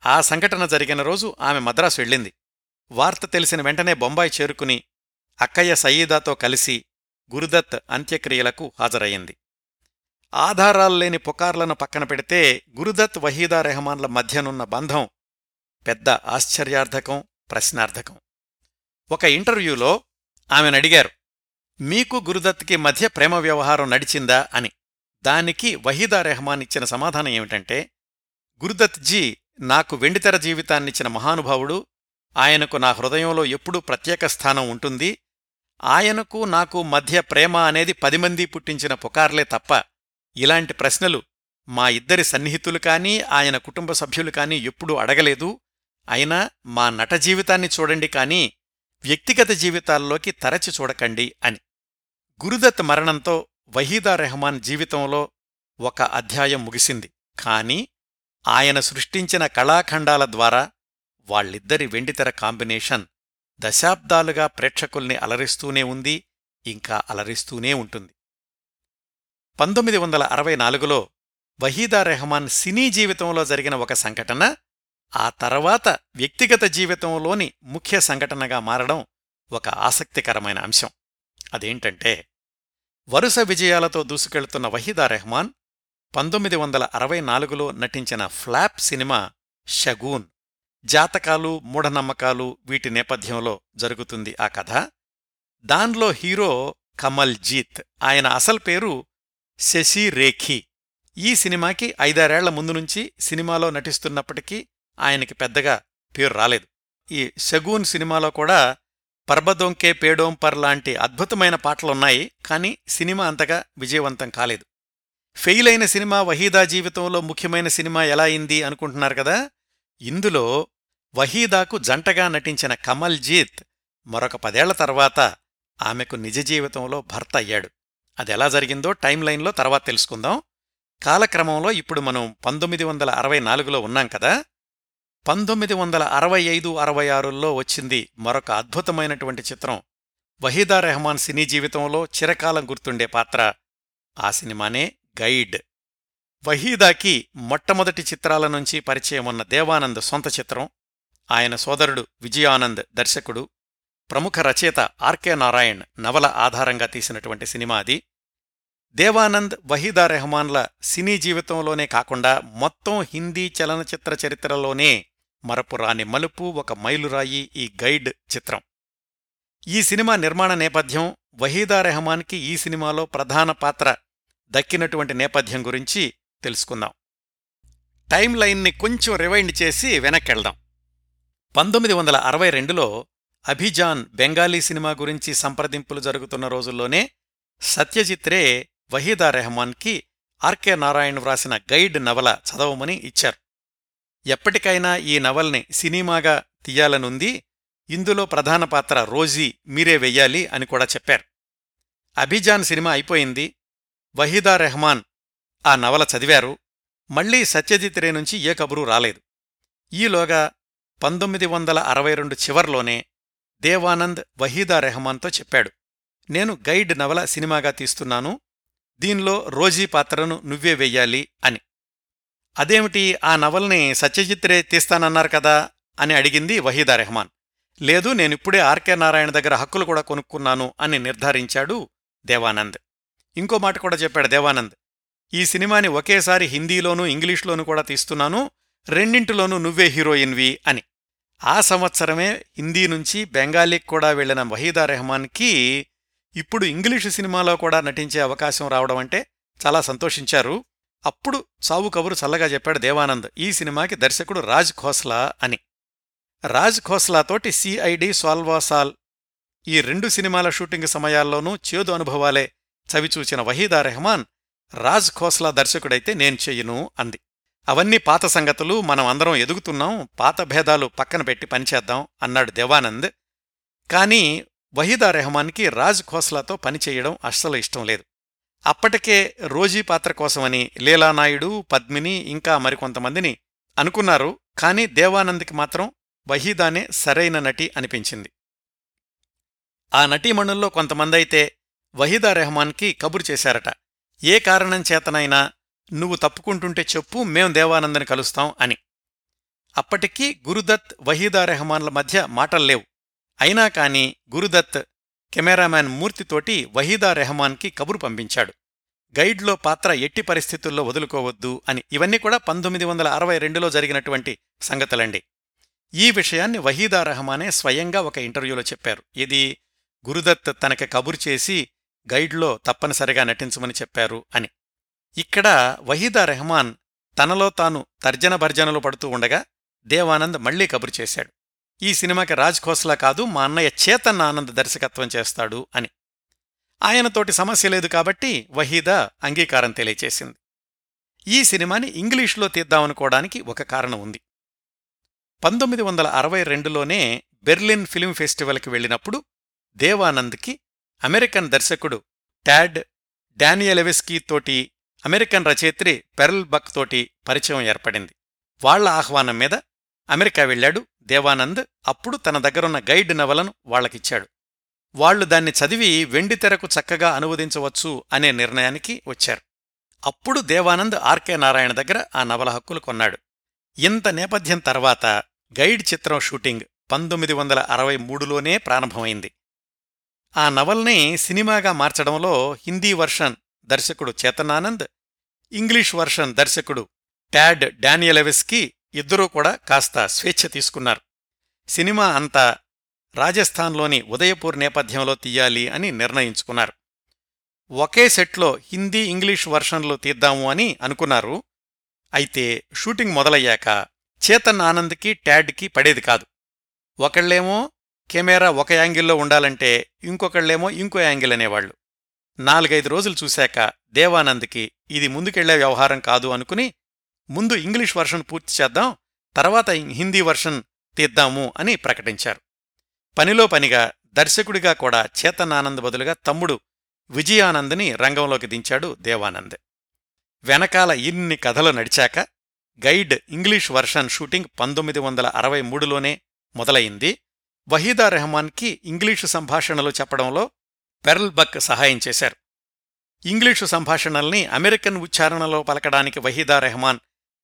ఆ సంఘటన జరిగిన రోజు ఆమె మద్రాసు వెళ్ళింది. వార్త తెలిసిన వెంటనే బొంబాయి చేరుకుని అక్కయ్య సయీదాతో కలిసి గురుదత్ అంత్యక్రియలకు హాజరయ్యింది. ఆధారాలు లేని పుకార్లను పక్కన పెడితే గురుదత్ వహీదా రెహమాన్ల మధ్యనున్న బంధం పెద్ద ఆశ్చర్యార్థకం ప్రశ్నార్థకం. ఒక ఇంటర్వ్యూలో ఆమెనడిగారు మీకు గురుదత్కి మధ్య ప్రేమ వ్యవహారం నడిచిందా? అని. దానికి వహీదా రెహమాన్ ఇచ్చిన సమాధానం ఏమిటంటే గురుదత్ జీ నాకు వెండితెర జీవితాన్నిచ్చిన మహానుభావుడు ఆయనకు నా హృదయంలో ఎప్పుడూ ప్రత్యేక స్థానం ఉంటుంది ఆయనకు నాకు మధ్య ప్రేమ అనేది పది మంది పుట్టించిన పుకార్లే తప్ప ఇలాంటి ప్రశ్నలు మా ఇద్దరి సన్నిహితులు కానీ ఆయన కుటుంబ సభ్యులు కానీ ఎప్పుడూ అడగలేదు. అయినా మా నట జీవితాన్ని చూడండి కానీ వ్యక్తిగత జీవితాల్లోకి తరచి చూడకండి అని. గురుదత్ మరణంతో వహీదా రెహమాన్ జీవితంలో ఒక అధ్యాయం ముగిసింది. కాని ఆయన సృష్టించిన కళాఖండాల ద్వారా వాళ్ళిద్దరి వెండితెర కాంబినేషన్ దశాబ్దాలుగా ప్రేక్షకుల్ని అలరిస్తూనే ఉంది ఇంకా అలరిస్తూనే ఉంటుంది. పంతొమ్మిది వందల అరవై నాలుగులో వహీదా రెహమాన్ సినీ జీవితంలో జరిగిన ఒక సంఘటన ఆ తర్వాత వ్యక్తిగత జీవితంలోని ముఖ్య సంఘటనగా మారడం ఒక ఆసక్తికరమైన అంశం. అదేంటంటే వరుస విజయాలతో దూసుకెళ్తున్న వహీదా రెహమాన్ పంతొమ్మిది వందల అరవై నాలుగులో నటించిన ఫ్లాప్ సినిమా షగూన్ జాతకాలు మూఢనమ్మకాలు వీటి నేపథ్యంలో జరుగుతుంది ఆ కథ. దాన్లో హీరో కమల్ జీత్ ఆయన అసలు పేరు శశి రేఖీ. ఈ సినిమాకి ఐదారేళ్ళ ముందు నుంచి సినిమాలో నటిస్తున్నప్పటికీ ఆయనకి పెద్దగా పేరు రాలేదు. ఈ షగూన్ సినిమాలో కూడా పర్బదొంకే పేడోంపర్ లాంటి అద్భుతమైన పాటలున్నాయి కానీ సినిమా అంతగా విజయవంతం కాలేదు. ఫెయిల్ అయిన సినిమా వహీదా జీవితంలో ముఖ్యమైన సినిమా ఎలా అయింది అనుకుంటున్నారు కదా? ఇందులో వహీదాకు జంటగా నటించిన కమల్ జీత్ మరొక పదేళ్ళ తర్వాత ఆమెకు నిజ జీవితంలో భర్త అయ్యాడు. అది ఎలా జరిగిందో టైం లైన్లో తర్వాత తెలుసుకుందాం. కాలక్రమంలో ఇప్పుడు మనం పంతొమ్మిది వందల అరవై నాలుగులో ఉన్నాం కదా. పంతొమ్మిది వందల అరవై ఐదు అరవై ఆరుల్లో వచ్చింది మరొక అద్భుతమైనటువంటి చిత్రం. వహీదా రెహమాన్ సినీ జీవితంలో చిరకాలం గుర్తుండే పాత్ర. ఆ సినిమానే గైడ్. వహీదాకి మొట్టమొదటి చిత్రాల నుంచి పరిచయం ఉన్న దేవానంద్ సొంత చిత్రం. ఆయన సోదరుడు విజయానంద్ దర్శకుడు. ప్రముఖ రచయిత ఆర్కే నారాయణ్ నవల ఆధారంగా తీసినటువంటి సినిమా అది. దేవానంద్ వహీదా రెహమాన్ల సినీ జీవితంలోనే కాకుండా మొత్తం హిందీ చలనచిత్ర చరిత్రలోనే మరపురాని మలుపు ఒక మైలురాయి ఈ గైడ్ చిత్రం. ఈ సినిమా నిర్మాణ నేపథ్యం వహీదా రెహమాన్కి ఈ సినిమాలో ప్రధాన పాత్ర దక్కినటువంటి నేపథ్యం గురించి తెలుసుకుందాం. టైం లైన్ని కొంచెం రివైండ్ చేసి వెనక్కెళ్దాం. పంతొమ్మిది వందల అరవై రెండులో అభిజాన్ బెంగాలీ సినిమా గురించి సంప్రదింపులు జరుగుతున్న రోజుల్లోనే సత్యజిత్రే వహీదా రెహమాన్కి ఆర్కే నారాయణ్ వ్రాసిన గైడ్ నవల చదవమని ఇచ్చారు. ఎప్పటికైనా ఈ నవల్ని సినిమాగా తీయాలనుంది ఇందులో ప్రధాన పాత్ర రోజీ మీరే వెయ్యాలి అని కూడా చెప్పారు. అభిజాన్ సినిమా అయిపోయింది వహీదా రెహమాన్ ఆ నవల చదివారు మళ్ళీ సత్యజిత్ రే నుంచి ఏ కబురు రాలేదు. ఈలోగా పంతొమ్మిది వందల అరవై రెండు చివర్లోనే దేవానంద్ వహీదా రెహమాన్తో చెప్పాడు నేను గైడ్ నవల సినిమాగా తీస్తున్నాను దీనిలో రోజీ పాత్రను నువ్వే వెయ్యాలి అని. అదేమిటి ఆ నవల్ని సత్యజిత్ రే తీస్తానన్నారు కదా అని అడిగింది వహీదా రెహమాన్. లేదు నేనిప్పుడే ఆర్కే నారాయణ దగ్గర హక్కులు కూడా కొనుక్కున్నాను అని నిర్ధారించాడు దేవానంద్. ఇంకో మాట కూడా చెప్పాడు దేవానంద్. ఈ సినిమాని ఒకేసారి హిందీలోనూ ఇంగ్లీష్లోనూ కూడా తీస్తున్నాను రెండింటిలోనూ నువ్వే హీరోయిన్వి అని. ఆ సంవత్సరమే హిందీ నుంచి బెంగాలీకి కూడా వెళ్ళిన వహీదా రెహమాన్కి ఇప్పుడు ఇంగ్లీషు సినిమాలో కూడా నటించే అవకాశం రావడం అంటే చాలా సంతోషించారు. అప్పుడు సావు కబురు చల్లగా చెప్పాడు దేవానంద్ ఈ సినిమాకి దర్శకుడు రాజ్ ఖోస్లా అని. రాజ్ ఖోస్లాతోటి సిఐడి సాల్వాసాల్ ఈ రెండు సినిమాల షూటింగ్ సమయాల్లోనూ చేదు అనుభవాలే చవిచూచిన వహీదా రెహమాన్ రాజ్ ఖోస్లా దర్శకుడైతే నేను చెయ్యను అంది. అవన్నీ పాత సంగతులు మనం అందరం ఎదుగుతున్నాం పాత భేదాలు పక్కన పెట్టి పనిచేద్దాం అన్నాడు దేవానంద్. కానీ వహీదా రెహమాన్కి రాజ్ ఖోస్లాతో పనిచేయడం అస్సలు ఇష్టం లేదు. అప్పటికే రోజీ పాత్ర కోసమని లీలానాయుడు పద్మిని ఇంకా మరికొంతమందిని అనుకున్నారు కాని దేవానంద్కి మాత్రం వహీదానే సరైన నటి అనిపించింది. ఆ నటీమణుల్లో కొంతమందైతే వహీదా రెహమాన్కి కబురు చేశారట. ఏ కారణం చేతనైనా నువ్వు తప్పుకుంటుంటే చెప్పు మేం దేవానందని కలుస్తాం అని. అప్పటికీ గురుదత్ వహీదా రెహమాన్ల మధ్య మాటల్లేవు అయినా కాని గురుదత్ కెమెరామ్యాన్ మూర్తితోటి వహీదా రెహమాన్కి కబురు పంపించాడు. గైడ్లో పాత్ర ఎట్టి పరిస్థితుల్లో వదులుకోవద్దు అని ఇవన్నీ కూడా పంతొమ్మిది వందల అరవై రెండులో జరిగినటువంటి సంగతులండి. ఈ విషయాన్ని వహీదా రెహమానే స్వయంగా ఒక ఇంటర్వ్యూలో చెప్పారు. ఇది గురుదత్ తనకి కబురు చేసి గైడ్లో తప్పనిసరిగా నటించమని చెప్పారు అని. ఇక్కడ వహీదా రెహమాన్ తనలో తాను తర్జన భర్జనలు పడుతూ ఉండగా దేవానంద్ మళ్ళీ కబురు చేశాడు. ఈ సినిమాకి రాజ్ ఖోస్లా కాదు మా అన్నయ్య చేతన్ ఆనంద్ దర్శకత్వం చేస్తాడు అని. ఆయనతోటి సమస్య లేదు కాబట్టి వహీదా అంగీకారం తెలియచేసింది. ఈ సినిమాని ఇంగ్లీష్లో తీద్దామనుకోవడానికి ఒక కారణం ఉంది. పంతొమ్మిది వందల అరవై రెండులోనే బెర్లిన్ ఫిల్మ్ ఫెస్టివల్కి వెళ్ళినప్పుడు దేవానంద్కి అమెరికన్ దర్శకుడు ట్యాడ్ డానియలెవెస్కీ తోటి అమెరికన్ రచయిత్రి పెర్ల్ బక్ తోటి పరిచయం ఏర్పడింది. వాళ్ళ ఆహ్వానం మీద అమెరికా వెళ్ళాడు దేవానంద్ అప్పుడు తన దగ్గరున్న గైడ్ నవలను వాళ్ళకిచ్చాడు వాళ్ళు దాన్ని చదివి వెండితెరకు చక్కగా అనువదించవచ్చు అనే నిర్ణయానికి వచ్చారు. అప్పుడు దేవానంద్ ఆర్కే నారాయణ దగ్గర ఆ నవల హక్కులు కొన్నాడు. ఇంత నేపథ్యం తర్వాత గైడ్ చిత్రం షూటింగ్ పంతొమ్మిది వందల అరవై మూడులోనే ప్రారంభమైంది. ఆ నవల్ని సినిమాగా మార్చడంలో హిందీ వర్షన్ దర్శకుడు చేతనానంద్ ఇంగ్లీష్ వర్షన్ దర్శకుడు ట్యాడ్ డానియలెవిస్కి ఇద్దరూ కూడా కాస్త స్వేచ్ఛ తీసుకున్నారు. సినిమా అంతా రాజస్థాన్లోని ఉదయపూర్ నేపథ్యంలో తీయాలి అని నిర్ణయించుకున్నారు. ఒకే సెట్లో హిందీ ఇంగ్లీష్ వర్షన్లు తీద్దాము అని అనుకున్నారు. అయితే షూటింగ్ మొదలయ్యాక చేతన్ ఆనంద్కి ట్యాడ్కి పడేది కాదు. ఒకళ్ళేమో కెమెరా ఒక యాంగిల్లో ఉండాలంటే ఇంకొకళ్ళేమో ఇంకో యాంగిల్ అనేవాళ్ళు నాలుగైదు రోజులు చూశాక దేవానంద్కి ఇది ముందుకెళ్ళే వ్యవహారం కాదు అనుకుని ముందు ఇంగ్లీష్ వర్షన్ పూర్తి చేద్దాం తర్వాత హిందీ వర్షన్ తీద్దాము అని ప్రకటించారు. పనిలో పనిగా దర్శకుడిగా కూడా చేతనానంద్ బదులుగా తమ్ముడు విజయానంద్ని రంగంలోకి దించాడు దేవానంద్. వెనకాల ఇన్ని కథలు నడిచాక గైడ్ ఇంగ్లీష్ వర్షన్ షూటింగ్ పంతొమ్మిది వందల అరవై మూడులోనే మొదలయింది వహీదా రెహమాన్కి ఇంగ్లీషు సంభాషణలు చెప్పడంలో పెర్ల్ బక్ సహాయం చేశారు. ఇంగ్లీషు సంభాషణల్ని అమెరికన్ ఉచ్చారణలో పలకడానికి వహీదా రెహమాన్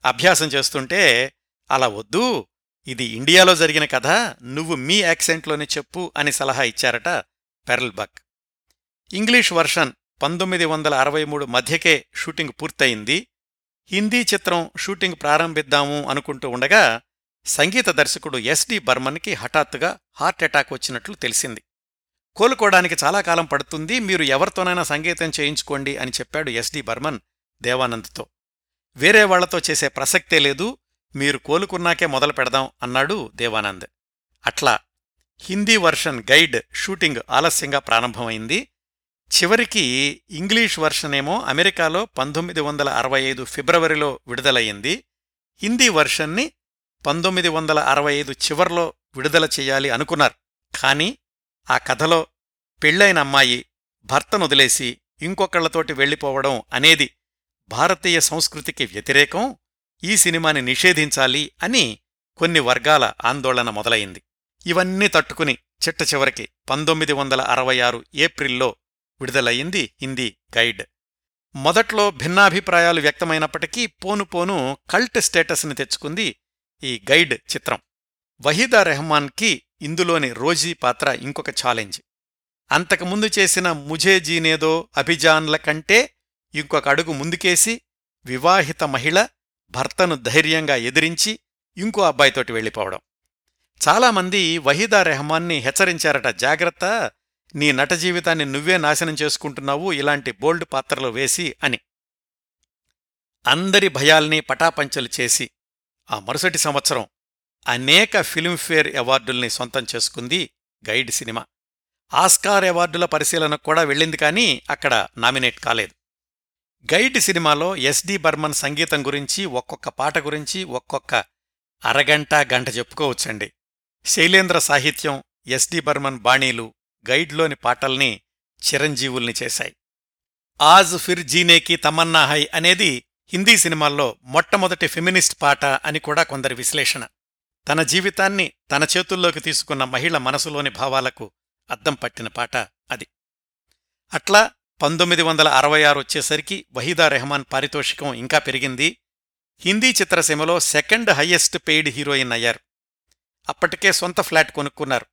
అభ్యాసం చేస్తుంటే అలా వద్దు ఇది ఇండియాలో జరిగిన కథ నువ్వు మీ యాక్సెంట్లోనే చెప్పు అని సలహా ఇచ్చారట పెరల్బక్ ఇంగ్లీష్ వర్షన్ పంతొమ్మిది వందల అరవై మూడు మధ్యకే షూటింగ్ పూర్తయింది. హిందీ చిత్రం షూటింగ్ ప్రారంభిద్దాము అనుకుంటూ ఉండగా సంగీత దర్శకుడు ఎస్డి బర్మన్కి హఠాత్తుగా హార్ట్ అటాక్ వచ్చినట్లు తెలిసింది. కోలుకోవడానికి చాలా కాలం పడుతుంది మీరు ఎవరితోనైనా సంగీతం చేయించుకోండి అని చెప్పాడు ఎస్డి బర్మన్ దేవానంద్తో. వేరే వాళ్ళతో చేసే ప్రసక్తే లేదు మీరు కోలుకున్నాకే మొదలు పెడదాం అన్నాడు దేవానంద్. అట్లా హిందీ వర్షన్ గైడ్ షూటింగ్ ఆలస్యంగా ప్రారంభమైంది. చివరికి ఇంగ్లీష్ వర్షన్ ఏమో అమెరికాలో పంతొమ్మిది వందల అరవై ఐదు ఫిబ్రవరిలో విడుదలయ్యింది. హిందీ వర్షన్ని పంతొమ్మిది వందల అరవై ఐదు చివర్లో విడుదల చెయ్యాలి అనుకున్నారు. కానీ ఆ కథలో పెళ్ళైన అమ్మాయి భర్తను వదిలేసి ఇంకొకళ్ళతోటి వెళ్ళిపోవడం అనేది భారతీయ సంస్కృతికి వ్యతిరేకం ఈ సినిమాని నిషేధించాలి అని కొన్ని వర్గాల ఆందోళన మొదలైంది. ఇవన్నీ తట్టుకుని చిట్ట చివరికి పంతొమ్మిది వందల అరవై ఆరు ఏప్రిల్లో విడుదలయ్యింది హిందీ గైడ్. మొదట్లో భిన్నాభిప్రాయాలు వ్యక్తమైనప్పటికీ పోను పోను కల్ట్ స్టేటస్ని తెచ్చుకుంది ఈ గైడ్ చిత్రం. వహీదా రెహమాన్కి ఇందులోని రోజీ పాత్ర ఇంకొక ఛాలెంజ్. అంతకుముందు చేసిన ముజేజీనేదో అభిజాన్ల కంటే ఇంకొక అడుగు ముందుకేసి వివాహిత మహిళ భర్తను ధైర్యంగా ఎదిరించి ఇంకో అబ్బాయితోటి వెళ్ళిపోవడం. చాలామంది వహీదా రెహమాన్ని హెచ్చరించారట జాగ్రత్త నీ నట జీవితాన్ని నువ్వే నాశనం చేసుకుంటున్నావు ఇలాంటి బోల్డ్ పాత్రలు వేసి అని. అందరి భయాల్ని పటాపంచలు చేసి ఆ మరుసటి సంవత్సరం అనేక ఫిల్మ్ఫేర్ అవార్డుల్ని సొంతం చేసుకుంది గైడ్ సినిమా. ఆస్కార్ అవార్డుల పరిశీలనకు కూడా వెళ్ళింది కానీ అక్కడ నామినేట్ కాలేదు. గైడ్ సినిమాలో ఎస్డి బర్మన్ సంగీతం గురించి ఒక్కొక్క పాట గురించి ఒక్కొక్క అరగంట గంట చెప్పుకోవచ్చండి. శైలేంద్ర సాహిత్యం ఎస్డి బర్మన్ బాణీలు గైడ్లోని పాటల్ని చిరంజీవుల్ని చేశాయి. ఆజ్ ఫిర్ జీనేకి తమన్నా హై అనేది హిందీ సినిమాల్లో మొట్టమొదటి ఫెమినిస్ట్ పాట అని కూడా కొందరి విశ్లేషణ. తన జీవితాన్ని తన చేతుల్లోకి తీసుకున్న మహిళ మనసులోని భావాలకు అద్దం పట్టిన పాట అది. అట్లా పంతొమ్మిది వందల అరవై ఆరు వచ్చేసరికి వహీదా రెహమాన్ పారితోషికం ఇంకా పెరిగింది. హిందీ చిత్రసీమలో సెకండ్ హయ్యెస్ట్ పెయిడ్ హీరోయిన్ అయ్యారు. అప్పటికే సొంత ఫ్లాట్ కొనుక్కున్నారు.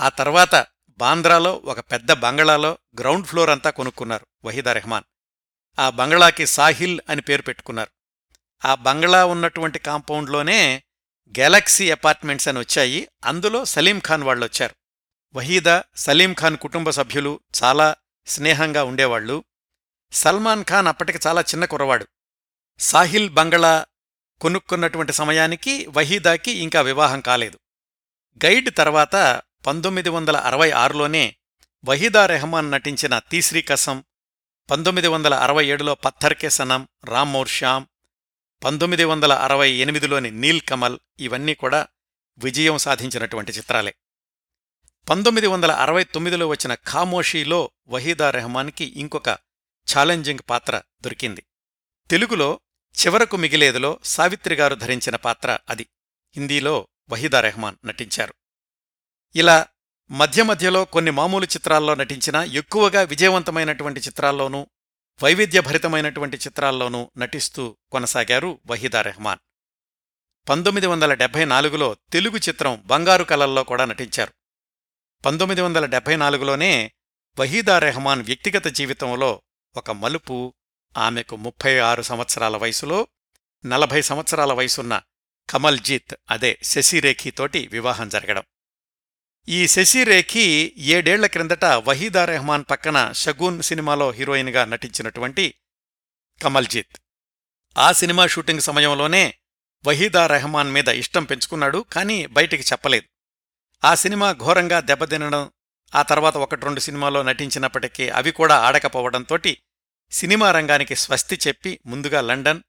ఆ తర్వాత బాంద్రాలో ఒక పెద్ద బంగళాలో గ్రౌండ్ ఫ్లోర్ అంతా కొనుక్కున్నారు వహీదా రెహమాన్. ఆ బంగళాకి సాహిల్ అని పేరు పెట్టుకున్నారు. ఆ బంగళా ఉన్నటువంటి కాంపౌండ్లోనే గెలాక్సీ అపార్ట్మెంట్స్ అని వచ్చాయి. అందులో సలీం ఖాన్ వాళ్ళొచ్చారు. వహీదా సలీం ఖాన్ కుటుంబ సభ్యులు చాలా స్నేహంగా ఉండేవాళ్ళు సల్మాన్ ఖాన్ అప్పటికి చాలా చిన్న కురవాడు సాహిల్ బంగళా కొనుక్కున్నటువంటి సమయానికి వహీదాకి ఇంకా వివాహం కాలేదు. గైడ్ తర్వాత పంతొమ్మిది వందల అరవై ఆరులోనే వహీదా రెహమాన్ నటించిన తీశ్రీ కసం పంతొమ్మిది వందల అరవై ఏడులో పత్థర్ కే సనం రామ్మోర్ శ్యామ్ పంతొమ్మిది వందల అరవై ఎనిమిదిలోని నీల్ కమల్ ఇవన్నీ కూడా విజయం సాధించినటువంటి చిత్రాలే. పంతొమ్మిది వందల అరవై తొమ్మిదిలో వచ్చిన ఖామోషీలో వహీదా రెహమాన్కి ఇంకొక ఛాలెంజింగ్ పాత్ర దొరికింది. తెలుగులో చివరకు మిగిలేదులో సావిత్రిగారు ధరించిన పాత్ర అది. హిందీలో వహీదా రెహమాన్ నటించారు. ఇలా మధ్య మధ్యలో కొన్ని మామూలు చిత్రాల్లో నటించినా ఎక్కువగా విజయవంతమైనటువంటి చిత్రాల్లోనూ వైవిధ్యభరితమైనటువంటి చిత్రాల్లోనూ నటిస్తూ కొనసాగారు వహీదా రెహమాన్. పంతొమ్మిది వందల డెబ్బై నాలుగులో తెలుగు చిత్రం బంగారు కలల్లో కూడా నటించారు. పంతొమ్మిది వందల డెబ్బై నాలుగులోనే వహీదా రెహమాన్ వ్యక్తిగత జీవితంలో ఒక మలుపు ఆమెకు ముప్పై ఆరు సంవత్సరాల వయసులో నలభై సంవత్సరాల వయసున్న కమల్జీత్ అదే శశిరేఖితోటి వివాహం జరగడం. ఈ శశిరేఖి ఏడేళ్ళ క్రిందట వహీదా రెహమాన్ పక్కన షగూన్ సినిమాలో హీరోయిన్గా నటించినటువంటి కమల్జీత్. ఆ సినిమా షూటింగ్ సమయంలోనే వహీదా రెహమాన్ మీద ఇష్టం పెంచుకున్నాడు కానీ బయటికి చెప్పలేదు. ఆ సినిమా ఘోరంగా దెబ్బతినడం ఆ తర్వాత ఒకటి రెండు సినిమాలో నటించినప్పటికీ అవి కూడా ఆడకపోవడంతోటి సినిమా రంగానికి స్వస్తి చెప్పి ముందుగా లండన్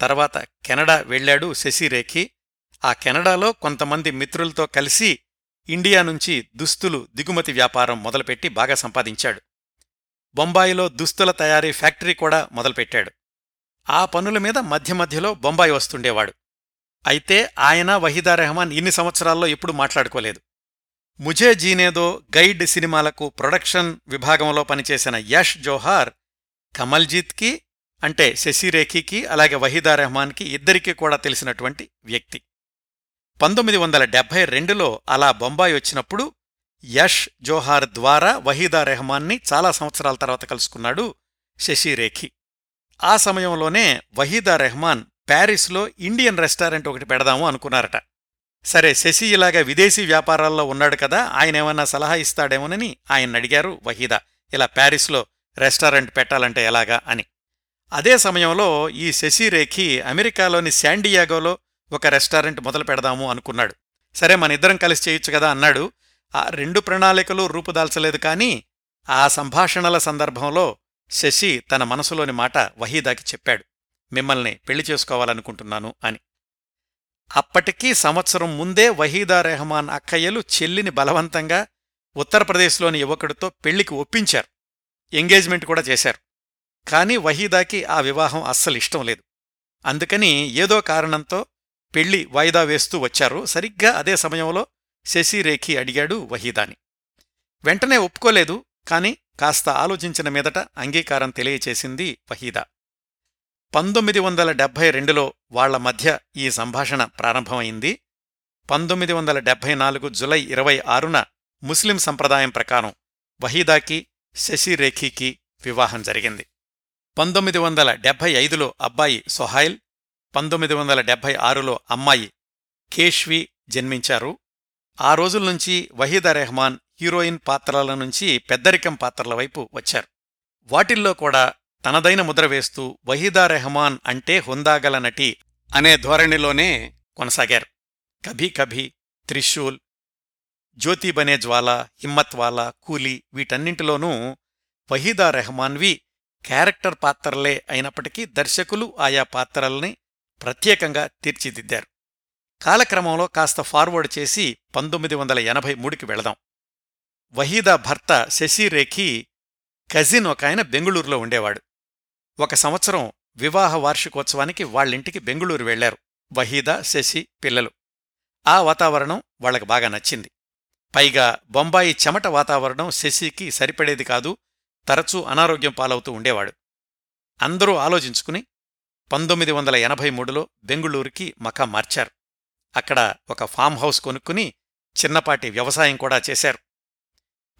తర్వాత కెనడా వెళ్ళాడు శశిరేఖి ఆ కెనడాలో కొంతమంది మిత్రులతో కలిసి ఇండియా నుంచి దుస్తులు దిగుమతి వ్యాపారం మొదలుపెట్టి బాగా సంపాదించాడు. బొంబాయిలో దుస్తుల తయారీ ఫ్యాక్టరీ కూడా మొదలుపెట్టాడు. ఆ పనుల మీద మధ్య మధ్యలో బొంబాయి వస్తుండేవాడు. అయితే ఆయన వహీదా రెహమాన్ ఇన్ని సంవత్సరాల్లో ఎప్పుడు మాట్లాడుకోలేదు. ముజే జీనేదో గైడ్ సినిమాలకు ప్రొడక్షన్ విభాగంలో పనిచేసిన యష్ జోహార్ కమల్జీత్కి అంటే శశిరేఖికి అలాగే వహీదా రెహమాన్కి ఇద్దరికీ కూడా తెలిసినటువంటి వ్యక్తి. పంతొమ్మిది వందల డెబ్బై రెండులో అలా బొంబాయి వచ్చినప్పుడు యష్ జోహార్ ద్వారా వహీదా రెహమాన్ని చాలా సంవత్సరాల తర్వాత కలుసుకున్నాడు శశి రేఖి. ఆ సమయంలోనే వహీదా రెహమాన్ ప్యారిస్లో ఇండియన్ రెస్టారెంట్ ఒకటి పెడదాము అనుకున్నారట. సరే శశి ఇలాగా విదేశీ వ్యాపారాల్లో ఉన్నాడు కదా ఆయన ఏమన్నా సలహా ఇస్తాడేమోనని ఆయన అడిగారు వహీదా. ఇలా ప్యారిస్లో రెస్టారెంట్ పెట్టాలంటే ఎలాగా అని. అదే సమయంలో ఈ శశి రేఖి అమెరికాలోని శాండియాగోలో ఒక రెస్టారెంట్ మొదలు పెడదాము అనుకున్నాడు. సరే మన ఇద్దరం కలిసి చేయొచ్చు కదా అన్నాడు. ఆ రెండు ప్రణాళికలు రూపుదాల్చలేదు కానీ ఆ సంభాషణల సందర్భంలో శశి తన మనసులోని మాట వహీదాకి చెప్పాడు. మిమ్మల్ని పెళ్ళి చేసుకోవాలనుకుంటున్నాను అని. అప్పటికీ సంవత్సరం ముందే వహీదా రెహమాన్ అక్కయ్యలు చెల్లిని బలవంతంగా ఉత్తరప్రదేశ్లోని యువకుడితో పెళ్ళికి ఒప్పించారు. ఎంగేజ్మెంట్ కూడా చేశారు. కాని వహీదాకి ఆ వివాహం అస్సలు ఇష్టం లేదు. అందుకని ఏదో కారణంతో పెళ్ళి వాయిదా వేస్తూ వచ్చారు. సరిగ్గా అదే సమయంలో శశిరేఖి అడిగాడు వహీదాని. వెంటనే ఒప్పుకోలేదు కాని కాస్త ఆలోచించిన మీదట అంగీకారం తెలియచేసింది వహీదా. పంతొమ్మిది వందల డెబ్భై రెండులో వాళ్ళ మధ్య ఈ సంభాషణ ప్రారంభమైంది. పంతొమ్మిది వందల డెబ్భై నాలుగు జులై ఇరవై ఆరున ముస్లిం సంప్రదాయం ప్రకారం వహీదాకి శశిరేఖికి వివాహం జరిగింది. పంతొమ్మిది వందల డెబ్భై ఐదులో అబ్బాయి సొహైల్ పంతొమ్మిది వందల డెబ్భై ఆరులో అమ్మాయి కేష్వి జన్మించారు. ఆ రోజుల నుంచి వహీదా రెహమాన్ హీరోయిన్ పాత్రల నుంచి పెద్దరికం పాత్రల వైపు వచ్చారు. వాటిల్లో కూడా తనదైన ముద్ర వేస్తూ వహీదా రెహమాన్ అంటే హుందాగల నటి అనే ధోరణిలోనే కొనసాగారు. కభీ కభీ త్రిశూల్ జ్యోతి బనే జ్వాల హిమ్మత్వాలా కూలీ వీటన్నింటిలోనూ వహీదా రెహమాన్వి క్యారెక్టర్ పాత్రలే అయినప్పటికీ దర్శకులు ఆయా పాత్రల్ని ప్రత్యేకంగా తీర్చిదిద్దారు. కాలక్రమంలో కాస్త ఫార్వర్డ్ చేసి పంతొమ్మిది వందల ఎనభై మూడుకి వెళదాం. వహీదా భర్త శశిరేఖి కజిన్ ఒక ఆయన బెంగుళూరులో ఉండేవాడు. ఒక సంవత్సరం వివాహ వార్షికోత్సవానికి వాళ్ళింటికి బెంగుళూరు వెళ్ళారు వహీదా శశి పిల్లలు. ఆ వాతావరణం వాళ్ళకు బాగా నచ్చింది. పైగా బొంబాయి చెమట వాతావరణం శశికి సరిపడేది కాదు తరచూ అనారోగ్యం పాలవుతూ ఉండేవాడు. అందరూ ఆలోచించుకుని పంతొమ్మిది వందల ఎనభై మూడులో బెంగుళూరుకి మకా మార్చారు. అక్కడ ఒక ఫామ్ హౌస్ కొనుక్కుని చిన్నపాటి వ్యవసాయం కూడా చేశారు.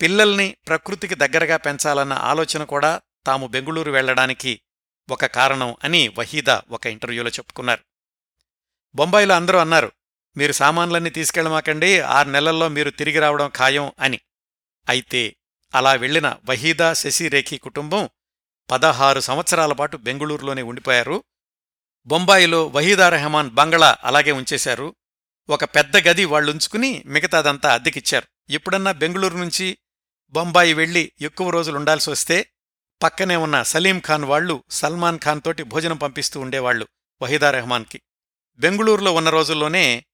పిల్లల్ని ప్రకృతికి దగ్గరగా పెంచాలన్న ఆలోచన కూడా తాము బెంగుళూరు వెళ్ళడానికి ఒక కారణం అని వహీదా ఒక ఇంటర్వ్యూలో చెప్పుకున్నారు. బొంబాయిలో అందరూ అన్నారు మీరు సామాన్లన్నీ తీసుకెళ్ళమాకండి ఆరు నెలల్లో మీరు తిరిగి రావడం ఖాయం అని. అయితే అలా వెళ్ళిన వహీదా శశిరేఖి కుటుంబం పదహారు సంవత్సరాల పాటు బెంగుళూరులోనే ఉండిపోయారు. బొంబాయిలో వహీదా రెహమాన్ బంగళా అలాగే ఉంచేశారు. ఒక పెద్ద గది వాళ్ళుంచుకుని మిగతాదంతా అద్దెకిచ్చారు. ఎప్పుడన్నా బెంగుళూరు నుంచి బొంబాయి వెళ్ళి ఎక్కువ రోజులుండాల్సి వస్తే పక్కనే ఉన్న సలీం ఖాన్ వాళ్ళు సల్మాన్ ఖాన్ తోటి భోజనం పంపిస్తూ ఉండేవాళ్ళు వహీదా రెహమాన్కి. బెంగుళూరులో ఉన్న రోజుల్లోనే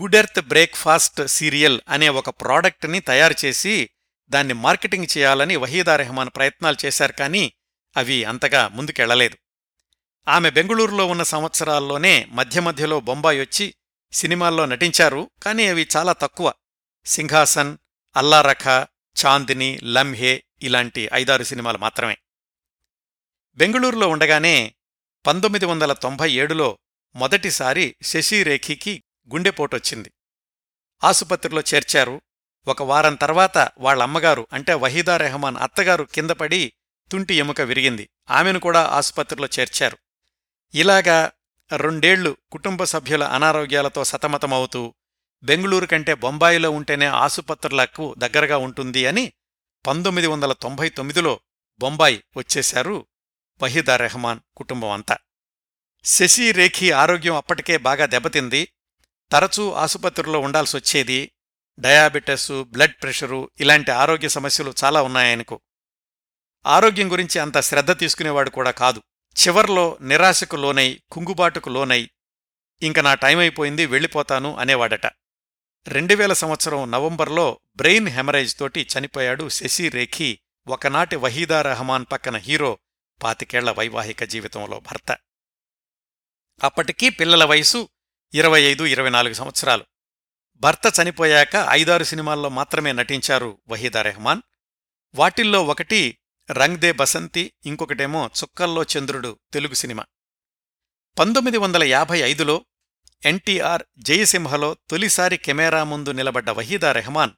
గుడెర్త్ బ్రేక్ఫాస్ట్ సీరియల్ అనే ఒక ప్రోడక్ట్ని తయారు చేసి దాన్ని మార్కెటింగ్ చేయాలని వహీదా రెహమాన్ ప్రయత్నాలు చేశారు కానీ అవి అంతగా ముందుకెళ్ళలేదు. ఆమె బెంగుళూరులో ఉన్న సంవత్సరాల్లోనే మధ్య మధ్యలో బొంబాయి వచ్చి సినిమాల్లో నటించారు కానీ అవి చాలా తక్కువ. సింహాసన్ అల్లారఖ చాందిని లంహే ఇలాంటి ఐదారు సినిమాలు మాత్రమే. బెంగళూరులో ఉండగానే పంతొమ్మిది వందల తొంభై ఏడులో మొదటిసారి శశిరేఖికి గుండెపోటొచ్చింది ఆసుపత్రిలో చేర్చారు. ఒక వారం తర్వాత వాళ్ళమ్మగారు అంటే వహీదా రెహమాన్ అత్తగారు కిందపడి తుంటి ఎముక విరిగింది. ఆమెను కూడా ఆసుపత్రిలో చేర్చారు. ఇలాగా రెండేళ్ళు కుటుంబ సభ్యుల అనారోగ్యాలతో సతమతమవుతూ బెంగుళూరు కంటే బొంబాయిలో ఉంటేనే ఆసుపత్రులకు దగ్గరగా ఉంటుంది అని పంతొమ్మిది వందల తొంభై తొమ్మిదిలో బొంబాయి వచ్చేశారు వహీదా రెహమాన్ కుటుంబం అంతా. శశి రేఖి ఆరోగ్యం అప్పటికే బాగా దెబ్బతింది. తరచూ ఆసుపత్రిలో ఉండాల్సొచ్చేది డయాబెటస్ బ్లడ్ ప్రెషరు ఇలాంటి ఆరోగ్య సమస్యలు చాలా ఉన్నాయనుకు. ఆరోగ్యం గురించి అంత శ్రద్ధ తీసుకునేవాడు కూడా కాదు. చివర్లో నిరాశకు లోనై కుంగుబాటుకు లోనై ఇంక నా టైం అయిపోయింది వెళ్ళిపోతాను అనేవాడట. రెండువేల సంవత్సరం నవంబర్లో బ్రెయిన్ హెమరేజ్ తోటి చనిపోయాడు శశి రేఖి ఒకనాటి వహీదా రెహమాన్ పక్కన హీరో పాతికేళ్ళ వైవాహిక జీవితంలో భర్త. అప్పటికీ పిల్లల వయసు ఇరవై ఐదు ఇరవై నాలుగు సంవత్సరాలు. భర్త చనిపోయాక ఐదారు సినిమాల్లో మాత్రమే నటించారు వహీదా రెహమాన్. వాటిల్లో ఒకటి రంగ్ దే బసంతి ఇంకొకటేమో చుక్కల్లో చంద్రుడు తెలుగు సినిమా. పంతొమ్మిది వందల యాభై ఐదులో ఎన్టీఆర్ జయసింహలో తొలిసారి కెమెరా ముందు నిలబడ్డ వహీదా రెహమాన్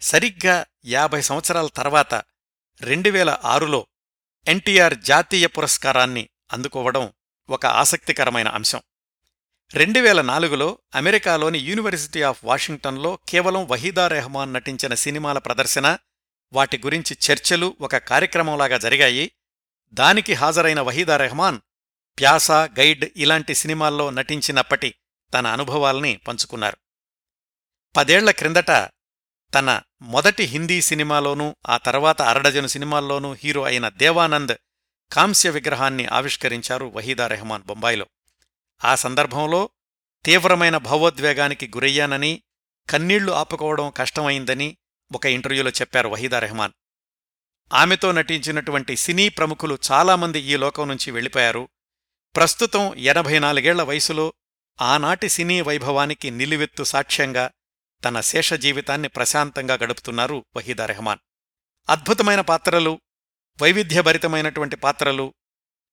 సరిగ్గా యాభై సంవత్సరాల తర్వాత రెండువేల ఆరులో ఎన్టీఆర్ జాతీయ పురస్కారాన్ని అందుకోవడం ఒక ఆసక్తికరమైన అంశం. రెండువేల నాలుగులో అమెరికాలోని యూనివర్సిటీ ఆఫ్ వాషింగ్టన్లో కేవలం వహీదా రెహమాన్ నటించిన సినిమాల ప్రదర్శన వాటి గురించి చర్చలు ఒక కార్యక్రమంలాగా జరిగాయి. దానికి హాజరైన వహీదా రెహమాన్ ప్యాసా గైడ్ ఇలాంటి సినిమాల్లో నటించినప్పటి తన అనుభవాల్ని పంచుకున్నారు. పదేళ్ళ క్రిందట తన మొదటి హిందీ సినిమాలోనూ ఆ తర్వాత అరడజను సినిమాల్లోనూ హీరో అయిన దేవానంద్ కాంస్య విగ్రహాన్ని ఆవిష్కరించారు వహీదా రెహమాన్ బొంబాయిలో. ఆ సందర్భంలో తీవ్రమైన భావోద్వేగానికి గురయ్యానని కన్నీళ్ళు ఆపుకోవడం కష్టమైందని ఒక ఇంటర్వ్యూలో చెప్పారు వహీదా రెహమాన్. ఆమెతో నటించినటువంటి సినీ ప్రముఖులు చాలామంది ఈ లోకం నుంచి వెళ్ళిపోయారు. ప్రస్తుతం ఎనభై నాలుగేళ్ళ వయసులో ఆనాటి సినీ వైభవానికి నిలువెత్తు సాక్ష్యంగా తన శేష జీవితాన్ని ప్రశాంతంగా గడుపుతున్నారు వహీదా రెహమాన్. అద్భుతమైన పాత్రలు వైవిధ్యభరితమైనటువంటి పాత్రలు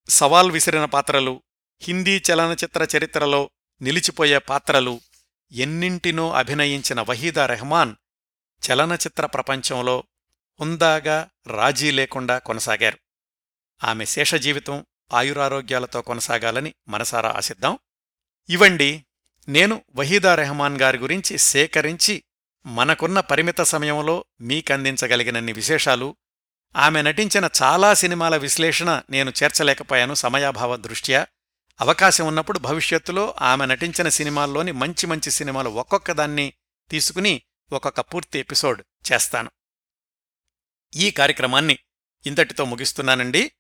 సవాల్ విసిరిన పాత్రలు హిందీ చలనచిత్ర చరిత్రలో నిలిచిపోయే పాత్రలు ఎన్నింటినో అభినయించిన వహీదా రెహమాన్ చలనచిత్ర ప్రపంచంలో హుందాగా రాజీ లేకుండా కొనసాగారు. ఆమె శేషజీవితం ఆయురారోగ్యాలతో కొనసాగాలని మనసారా ఆశిద్దాం. ఇవండి నేను వహీదా రెహమాన్ గారి గురించి సేకరించి మనకున్న పరిమిత సమయంలో మీకందించగలిగినన్ని విశేషాలు ఆమె నటించిన చాలా సినిమాల విశ్లేషణ నేను చేర్చలేకపోయాను సమయాభావ దృష్ట్యా. అవకాశం ఉన్నప్పుడు భవిష్యత్తులో ఆమె నటించిన సినిమాల్లోని మంచి మంచి సినిమాలు ఒక్కొక్కదాన్ని తీసుకుని ఒక్కొక్క పూర్తి ఎపిసోడ్ చేస్తాను. ఈ కార్యక్రమాన్ని ఇంతటితో ముగిస్తున్నానండి.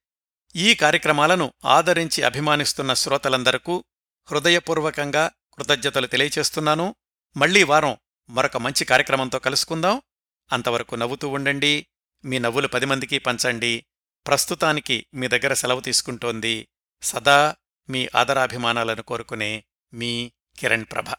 ఈ కార్యక్రమాలను ఆదరించి అభిమానిస్తున్న శ్రోతలందరకు హృదయపూర్వకంగా కృతజ్ఞతలు తెలియచేస్తున్నాను. మళ్ళీ వారం మరొక మంచి కార్యక్రమంతో కలుసుకుందాం. అంతవరకు నవ్వుతూ ఉండండి. మీ నవ్వులు పది మందికి పంచండి. ప్రస్తుతానికి మీ దగ్గర సెలవు తీసుకుంటోంది సదా మీ ఆదరాభిమానాలను కోరుకునే మీ కిరణ్ ప్రభ.